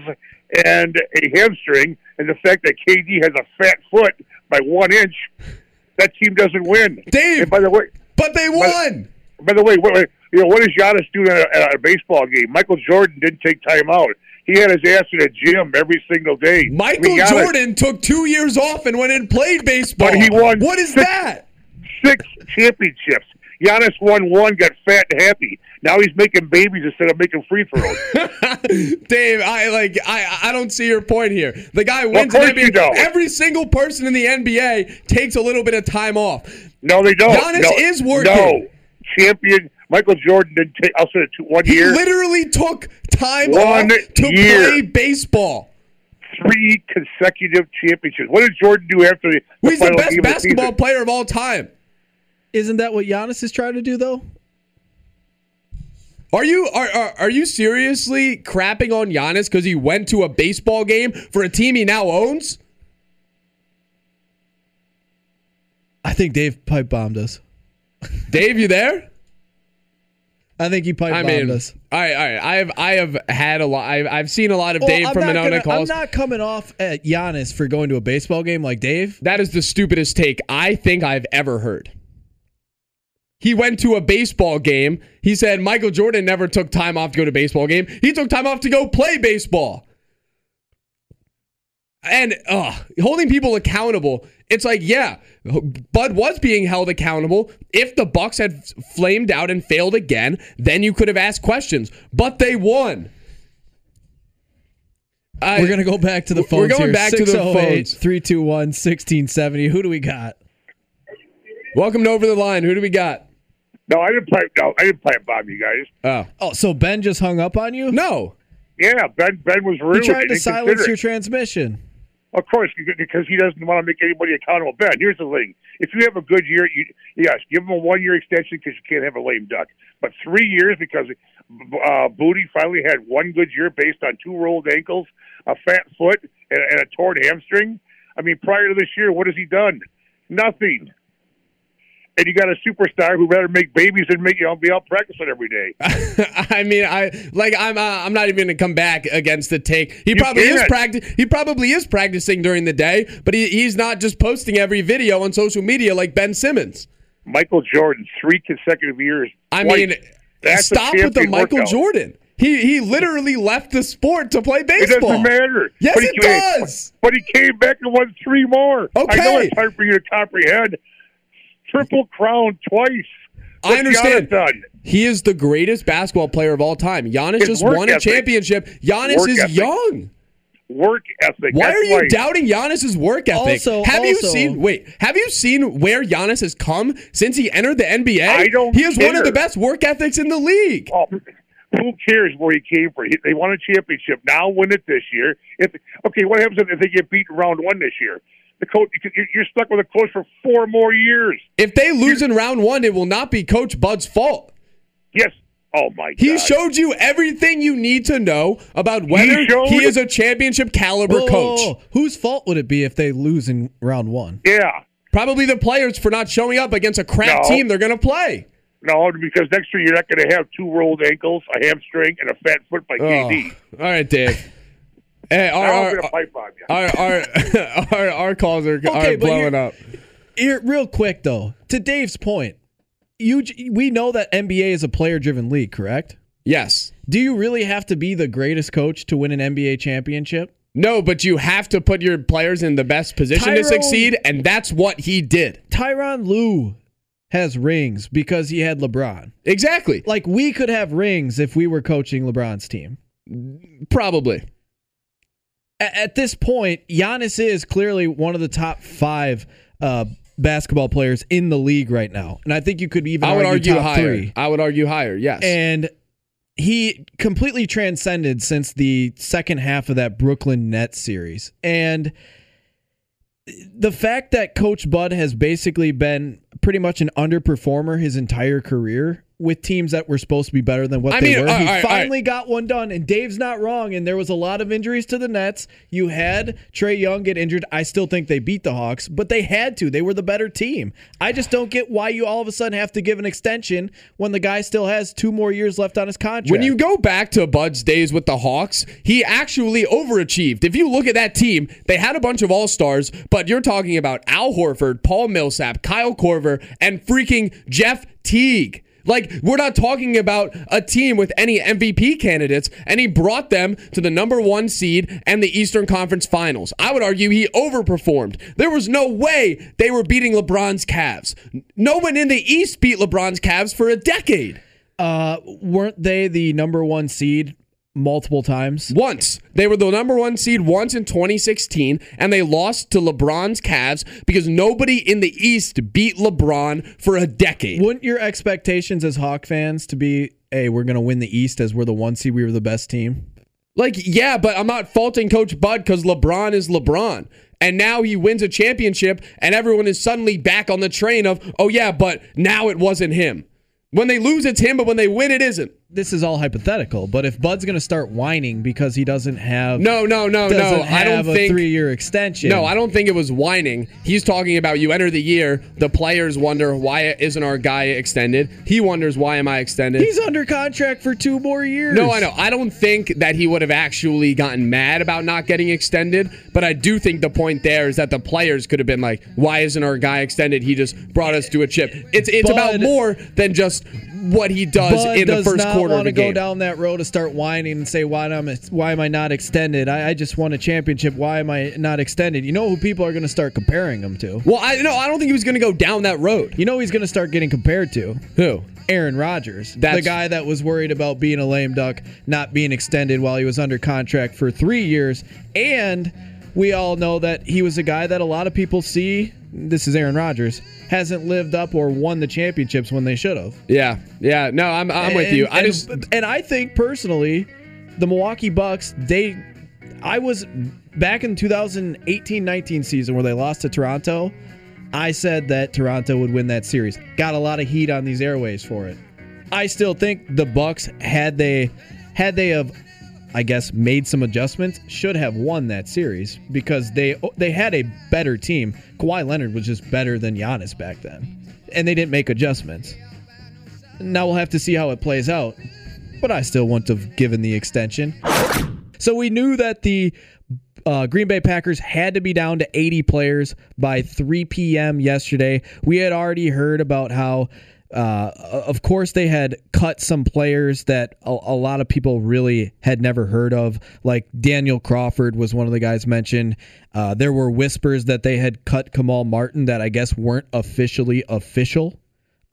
and a hamstring, and the fact that KD has a fat foot by one inch. That team doesn't win. Dave, And by the way, But they won. by the way, what, you know, what does Giannis do at a, at a baseball game? Michael Jordan didn't take time out. He had his ass in a gym every single day. Michael Jordan took two years off and went and played baseball. But he won What is six- that? six championships. Giannis won one, got fat and happy. Now he's making babies instead of making free throws. Dave, I like I I don't see your point here. The guy Well, of wins an NBA. you don't. Every single person in the NBA takes a little bit of time off. no, they don't. Giannis no, is working. No, champion. Michael Jordan didn't take. I'll say it two, one He year, literally took time One off to year. play baseball. three consecutive championships. What did Jordan do after the, the He's the best of the basketball player of all time. Isn't that what Giannis is trying to do, though? Are you are, are are you seriously crapping on Giannis because he went to a baseball game for a team he now owns? I think Dave pipe bombed us. Dave, you there? I think he pipe I bombed mean, us. all right, all right. I have I have had a lot. I've, I've seen a lot of Well, Dave I'm from Monona calls. I'm not coming off at Giannis for going to a baseball game like Dave. That is the stupidest take I think I've ever heard. He went to a baseball game. He said Michael Jordan never took time off to go to a baseball game. He took time off to go play baseball. And uh, holding people accountable, it's like, yeah, Bud was being held accountable. If the Bucks had flamed out and failed again, then you could have asked questions. But they won. I- We're going to go back to the We're phones going here. back to the 608 phones. 321 1670. Who do we got? Welcome to Over the Line. Who do we got? No, I didn't pipe. No, I didn't pipe bomb you guys. Oh. Oh, so Ben just hung up on you? No. Yeah, Ben. Ben was really He rude. tried to silence your transmission. Of course, because he doesn't want to make anybody accountable. Ben, here's the thing: if you have a good year, you, yes, give him a one-year extension because you can't have a lame duck. But three years because uh, Booty finally had one good year based on two rolled ankles, a fat foot, and, and a torn hamstring. I mean, prior to this year, what has he done? Nothing. And you got a superstar who rather make babies than make you know be out practicing every day. I mean, I like I'm uh, I'm not even gonna come back against the take. He You probably is can't. practice. He probably is practicing during the day, but he, he's not just posting every video on social media like Ben Simmons. Michael Jordan, three consecutive years. I twice. mean, That's stop with the Michael workout. Jordan. He he literally left the sport to play baseball. It doesn't matter. Yes, but he it came, does. But he came back and won three more. Okay. I know it's hard for you to comprehend. Triple crown twice. I understand. Giannis done? He is the greatest basketball player of all time. Giannis His just work won a ethic. championship. Giannis Work is ethic. young. Work ethic. Why That's are you why- doubting Giannis's work ethic? Also- have you seen? Wait, have you seen where Giannis has come since he entered the NBA? I don't He has one of the best work ethics in the league. Oh, who cares where he came from? He- They won a championship. Now win it this year. If okay, what happens if they get beat in round one this year? The coach, you're- you're stuck with a coach for four more years. If they lose in round one, it will not be Coach Bud's fault. Yes. Oh my God. He showed you everything you need to know about whether he, showed- is a championship caliber Whoa, coach. whoa, whoa. Whose fault would it be if they lose in round one? Yeah. Probably the players for not showing up against a crap No. team they're going to play. No, because next year you're not going to have two rolled ankles, a hamstring, and a fat foot by Oh. KD. All right, Dave. Hey, our, Now I'm our, going to pipe on you. our, our, our, our calls are, Okay, are blowing up. Here, real quick though, to Dave's point, you we know that NBA is a player-driven league, correct? Yes. Do you really have to be the greatest coach to win an NBA championship? No, but you have to put your players in the best position to succeed, and that's what he did. Tyronn Lue has rings because he had LeBron. Exactly. Like we could have rings if we were coaching LeBron's team. Probably. At this point, Giannis is clearly one of the top five uh, basketball players in the league right now, and I think you could even I would argue top higher. three. I would argue higher. Yes. And he completely transcended since the second half of that Brooklyn Nets series. And the fact that Coach Bud has basically been pretty much an underperformer his entire career with teams that were supposed to be better than what I they mean, were. all he all finally got one done, and Dave's not wrong. And there was a lot of injuries to the Nets. You had Trae Young get injured. I still think they beat the Hawks, but they had to. They were the better team. I just don't get why you all of a sudden have to give an extension when the guy still has two more years left on his contract. When you go back to Bud's days with the Hawks, he actually overachieved. If you look at that team, they had a bunch of all stars, but you're talking about Al Horford, Paul Millsap, Kyle Korver, and freaking Jeff Teague. Like, we're not talking about a team with any MVP candidates, and he brought them to the number one seed and the Eastern Conference Finals. I would argue he overperformed. There was no way they were beating LeBron's Cavs. No one in the East beat LeBron's Cavs for a decade. uh, weren't they the number one seed multiple times? Once. They were the number one seed once in 2016, and they lost to LeBron's Cavs because nobody in the East beat LeBron for a decade. Wouldn't your expectations as Hawk fans to be, hey, we're going to win the East as we're the one seed, we were the best team? Like, yeah, but I'm not faulting Coach Bud because LeBron is LeBron. And now he wins a championship, and everyone is suddenly back on the train of, oh, yeah, but now it wasn't him. When they lose, it's him, but when they win, it isn't. This is all hypothetical, but if Bud's going to start whining because he doesn't have No, no, no, no. I don't a think. three-year extension. No, I don't think it was whining. He's talking about you enter the year, the players wonder why isn't our guy extended? He wonders why am I extended? He's under contract for two more years. no, I know. I don't think that he would have actually gotten mad about not getting extended, but I do think the point there is that the players could have been like, "Why isn't our guy extended? He just brought us to a chip." It's it's about more than just what he does Bud in the first not quarter of want the to go down that road to start whining and say why am I, why am I not extended? I, I just won a championship. Why am I not extended? You know who people are going to start comparing him to? well, I no, I don't think he was going to go down that road. You know who he's going to start getting compared to Who? Aaron Rodgers, the guy that was worried about being a lame duck, not being extended while he was under contract for three years, and we all know that he was a guy that a lot of people see. This is Aaron Rodgers hasn't lived up or won the championships when they should have. Yeah, yeah. No, I'm I'm with you. I and- just and I think personally, the Milwaukee Bucks, they I was back in 2018-19 season where they lost to Toronto. I said that Toronto would win that series. Got a lot of heat on these airways for it. I still think the Bucks had they had they have I guess made some adjustments should have won that series because they they had a better team. Kawhi Leonard was just better than Giannis back then. and they didn't make adjustments. Now we'll have to see how it plays out. But I still wouldn't have given the extension. So we knew that the uh, Green Bay Packers had to be down to 80 players by 3 p.m. yesterday. We had already heard about how, uh, of course, they had cut some players that a, a, lot of people really had never heard of. Like Daniel Crawford was one of the guys mentioned. Uh, there were whispers that they had cut Kamal Martin that I guess weren't officially official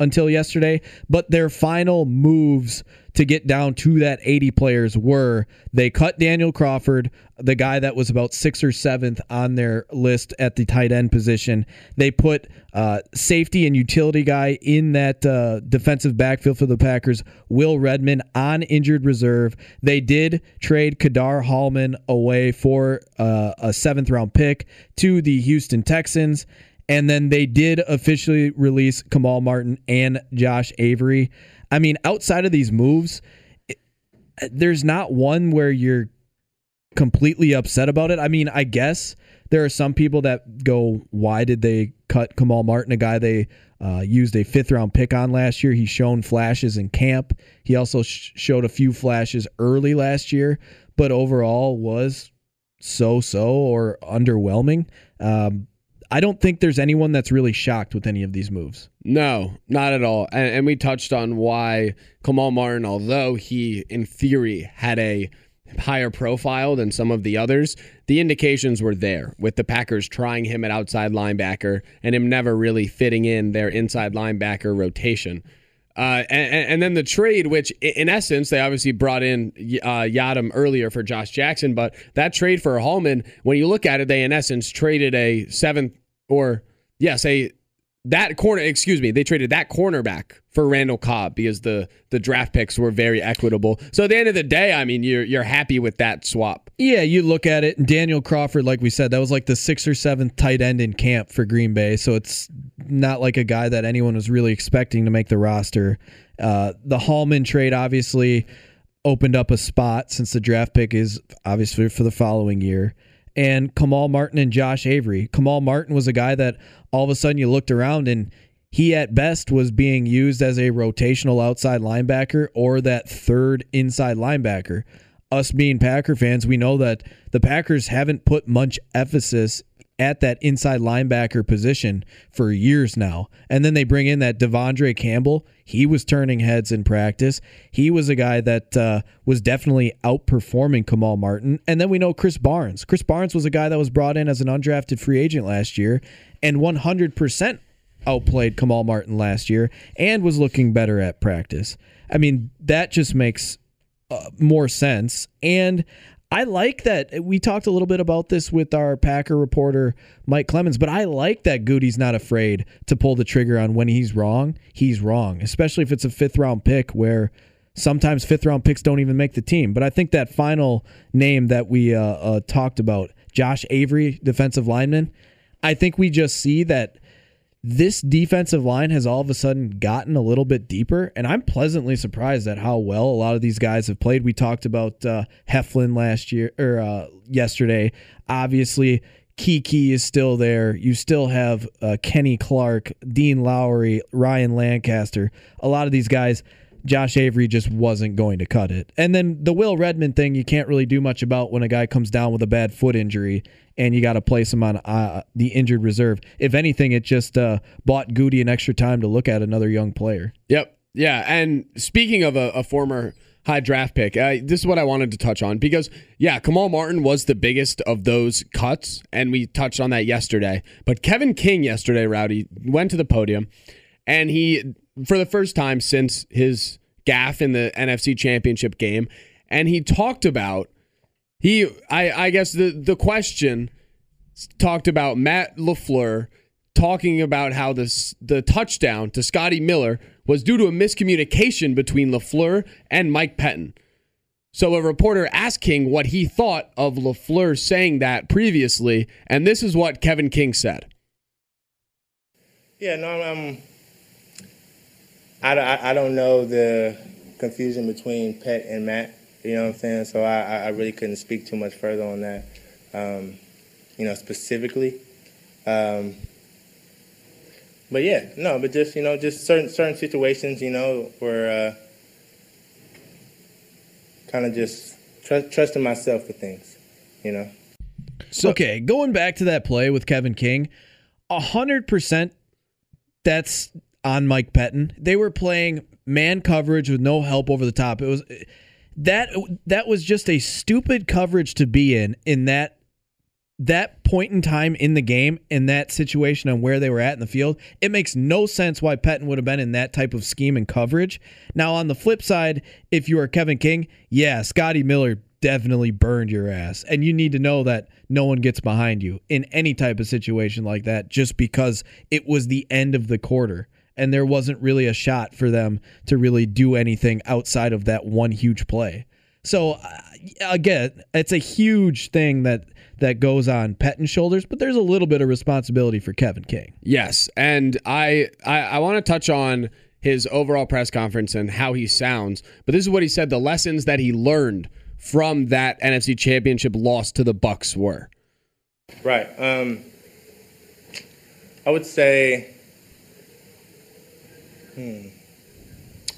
until yesterday, but their final moves to get down to that 80 players were they cut Daniel Crawford, the guy that was about sixth or seventh on their list at the tight end position. They put uh, safety and utility guy in that uh, defensive backfield for the Packers, Will Redmond on injured reserve. They did trade Ka'dar Hollman away for uh, a seventh round pick to the Houston Texans. And then they did officially release Kamal Martin and Josh Avery. I mean, outside of these moves, it, there's not one where you're completely upset about it. I mean, I guess there are some people that go, why did they cut Kamal Martin, a guy they uh, used a fifth round pick on last year? He's shown flashes in camp. He also sh- showed a few flashes early last year, but overall was so so or underwhelming. Um, I don't think there's anyone that's really shocked with any of these moves. No, not at all. And, and, we touched on why Kamal Martin, although he in theory had a higher profile than some of the others, the indications were there with the Packers trying him at outside linebacker and him never really fitting in their inside linebacker rotation. Uh, and, and, then the trade, which in essence, they obviously brought in uh, Yiadom earlier for Josh Jackson, but that trade for Hollman, when you look at it, they in essence traded a seventh or yeah, say that corner. Excuse me, they traded that cornerback for Randall Cobb because the the draft picks were very equitable. So at the end of the day, I mean, you're you're happy with that swap. Yeah, you look at it. Daniel Crawford, like we said, that was like the sixth or seventh tight end in camp for Green Bay. So it's not like a guy that anyone was really expecting to make the roster. Uh, the Hollman trade obviously opened up a spot since the draft pick is obviously for the following year and Kamal Martin and Josh Avery. Kamal Martin was a guy that all of a sudden you looked around and he at best was being used as a rotational outside linebacker or that third inside linebacker. Us being Packer fans, we know that the Packers haven't put much emphasis at that inside linebacker position for years now. And then they bring in that De'Vondre Campbell. He was turning heads in practice. He was a guy that uh, was definitely outperforming Kamal Martin. And then we know Krys Barnes. Krys Barnes was a guy that was brought in as an undrafted free agent last year and 100% outplayed Kamal Martin last year and was looking better at practice. I mean, that just makes uh, more sense. And I like that we talked a little bit about this with our Packer reporter Mike Clemens, but I like that Gutey's not afraid to pull the trigger on when he's wrong. He's wrong, especially if it's a fifth round pick where sometimes fifth round picks don't even make the team. But I think that final name that we uh, uh, talked about, Josh Avery, defensive lineman, I think we just see that this defensive line has all of a sudden gotten a little bit deeper, and I'm pleasantly surprised at how well a lot of these guys have played. We talked about uh, Heflin last year or uh, yesterday. Obviously, Keke is still there. You still have uh, Kenny Clark, Dean Lowry, Ryan Lancaster. A lot of these guys Josh Avery just wasn't going to cut it. And then the Will Redmond thing, you can't really do much about when a guy comes down with a bad foot injury and you got to place him on uh, the injured reserve. If anything, it just uh, bought Gutey an extra time to look at another young player. Yep. Yeah. And speaking of a, a former high draft pick, uh, this is what I wanted to touch on because, yeah, Kamal Martin was the biggest of those cuts, and we touched on that yesterday. But Kevin King yesterday, Rowdy, went to the podium and he for the first time since his gaff in the NFC Championship game, and he talked about he I I guess the the question talked about Matt LaFleur talking about how this the touchdown to Scotty Miller was due to a miscommunication between LaFleur and Mike Pettine. So a reporter asked King what he thought of LaFleur saying that previously, and this is what Kevin King said. Yeah, no, I'm I, I, I don't know the confusion between Pet and Matt. You know what I'm saying? So I, I really couldn't speak too much further on that. Um, you know, specifically. Um, but yeah, no, but just you know, just certain certain situations, you know, where uh, kind of just tr- trusting myself for things, you know. So, okay, going back to that play with Kevin King, hundred percent, that's on Mike Pettine. They were playing man coverage with no help over the top. It was that that was just a stupid coverage to be in in that that point in time in the game in that situation and where they were at in the field, it makes no sense why Pettine would have been in that type of scheme and coverage. Now, on the flip side, if you are Kevin King, yeah, Scotty Miller definitely burned your ass. And you need to know that no one gets behind you in any type of situation like that just because it was the end of the quarter and there wasn't really a shot for them to really do anything outside of that one huge play. So uh, again, it's a huge thing that that goes on Pettine's shoulders, but there's a little bit of responsibility for Kevin King. Yes, and I I, I want to touch on his overall press conference and how he sounds. But this is what he said: the lessons that he learned from that NFC Championship loss to the Bucs were. Right. Um, I would say, hmm,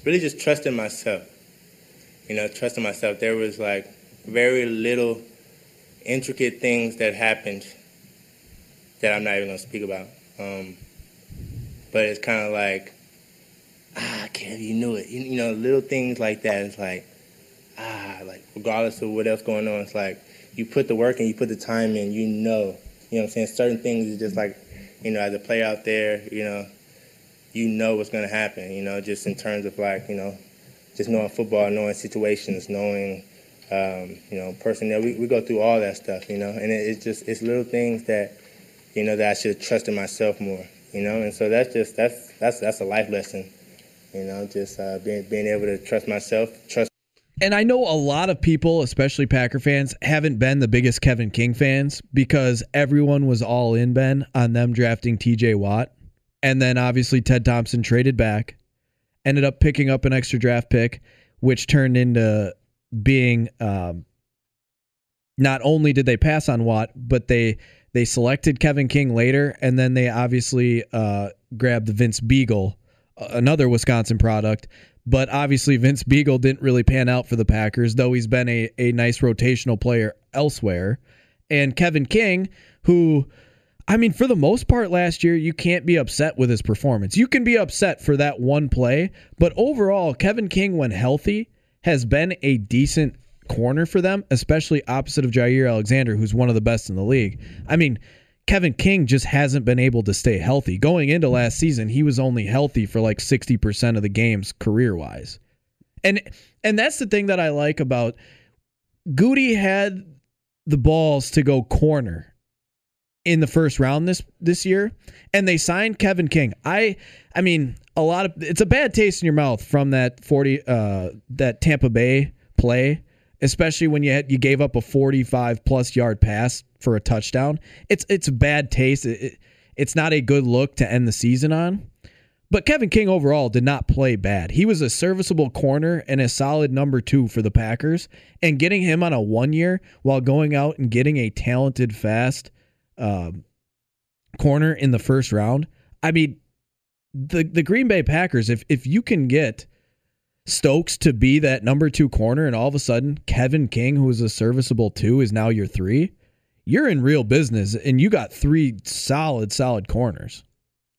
really just trusting myself. You know, trusting myself. There was like very little intricate things that happened that I'm not even gonna speak about. Um, but it's kind of like, ah, Kev, you knew it. You, you, know, little things like that. It's like, ah, like regardless of what else going on, it's like you put the work and you put the time in. You know, you know what I'm saying. Certain things is just like, you know, as a player out there, you know, you know what's gonna happen. You know, just in terms of like, you know, just knowing football, knowing situations, knowing um, you know, personnel. We, we go through all that stuff, you know, and it, it's just it's little things that, you know, that I should have trusted myself more, you know, and so that's just that's that's that's a life lesson, you know, just uh, being being able to trust myself, trust. And I know a lot of people, especially Packer fans, haven't been the biggest Kevin King fans because everyone was all in Ben on them drafting T.J. Watt, and then obviously Ted Thompson traded back, ended up picking up an extra draft pick, which turned into being um, not only did they pass on Watt, but they they selected Kevin King later, and then they obviously uh, grabbed Vince Biegel, another Wisconsin product. But obviously, Vince Biegel didn't really pan out for the Packers, though he's been a, a nice rotational player elsewhere. And Kevin King, who, I mean, for the most part last year, you can't be upset with his performance. You can be upset for that one play, but overall, Kevin King, when healthy, has been a decent corner for them, especially opposite of Jaire Alexander, who's one of the best in the league. I mean, Kevin King just hasn't been able to stay healthy. Going into last season, he was only healthy for like 60% of the games career-wise. And and that's the thing that I like about Gutey had the balls to go corner in the first round this this year and they signed Kevin King. I I mean, a lot of it's a bad taste in your mouth from that 40 uh that Tampa Bay play, especially when you had you gave up a 45 plus yard pass for a touchdown. It's it's bad taste. It, it, it's not a good look to end the season on. But Kevin King overall did not play bad. He was a serviceable corner and a solid number 2 for the Packers and getting him on a 1 year while going out and getting a talented fast um, corner in the first round. I mean, the the Green Bay Packers, if if you can get Stokes to be that number two corner, and all of a sudden Kevin King, who is a serviceable two, is now your three, you're in real business, and you got three solid, solid corners.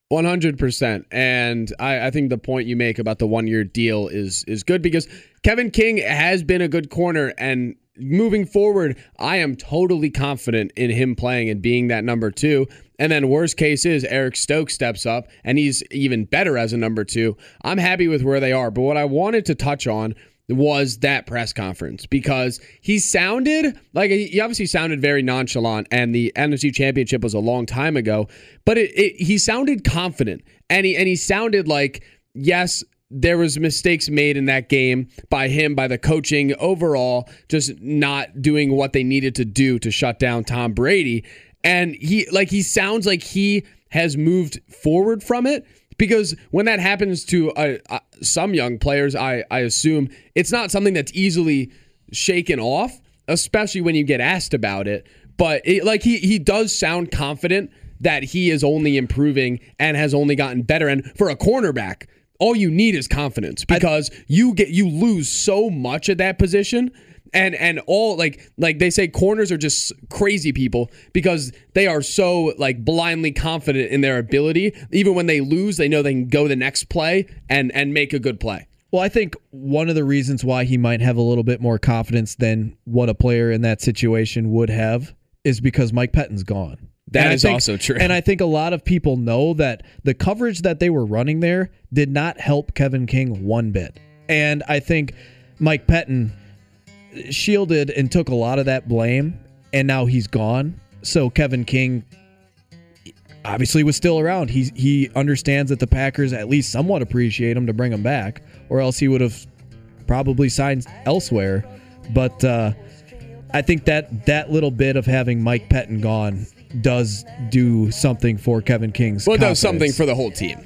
One hundred percent, and I, I think the point you make about the one year deal is is good because Kevin King has been a good corner, and moving forward, I am totally confident in him playing and being that number two. And then worst case is Eric Stokes steps up and he's even better as a number two. I'm happy with where they are. But what I wanted to touch on was that press conference because he sounded like he obviously sounded very nonchalant and the NFC championship was a long time ago, but it, it, he sounded confident and he and he sounded like yes, there was mistakes made in that game by him by the coaching overall just not doing what they needed to do to shut down Tom Brady and he like he sounds like he has moved forward from it because when that happens to uh, uh, some young players, I I assume it's not something that's easily shaken off, especially when you get asked about it. But it, like he he does sound confident that he is only improving and has only gotten better. And for a cornerback, all you need is confidence because you get you lose so much at that position. And and all like like they say corners are just crazy people because they are so like blindly confident in their ability. Even when they lose they know they can go the next play and and make a good play. Well, I think one of the reasons why he might have a little bit more confidence than what a player in that situation would have is because Mike Pettine's gone. That is is also true. And I think a lot of people know that the coverage that they were running there did not help Kevin King one bit. And I think Mike Pettine shielded and took a lot of that blame, and now he's gone. So Kevin King obviously was still around. He he understands that the Packers at least somewhat appreciate him to bring him back, or else he would have probably signed elsewhere. But uh, I think that that little bit of having Mike Pettine gone does do something for Kevin King's. well it does something for the whole team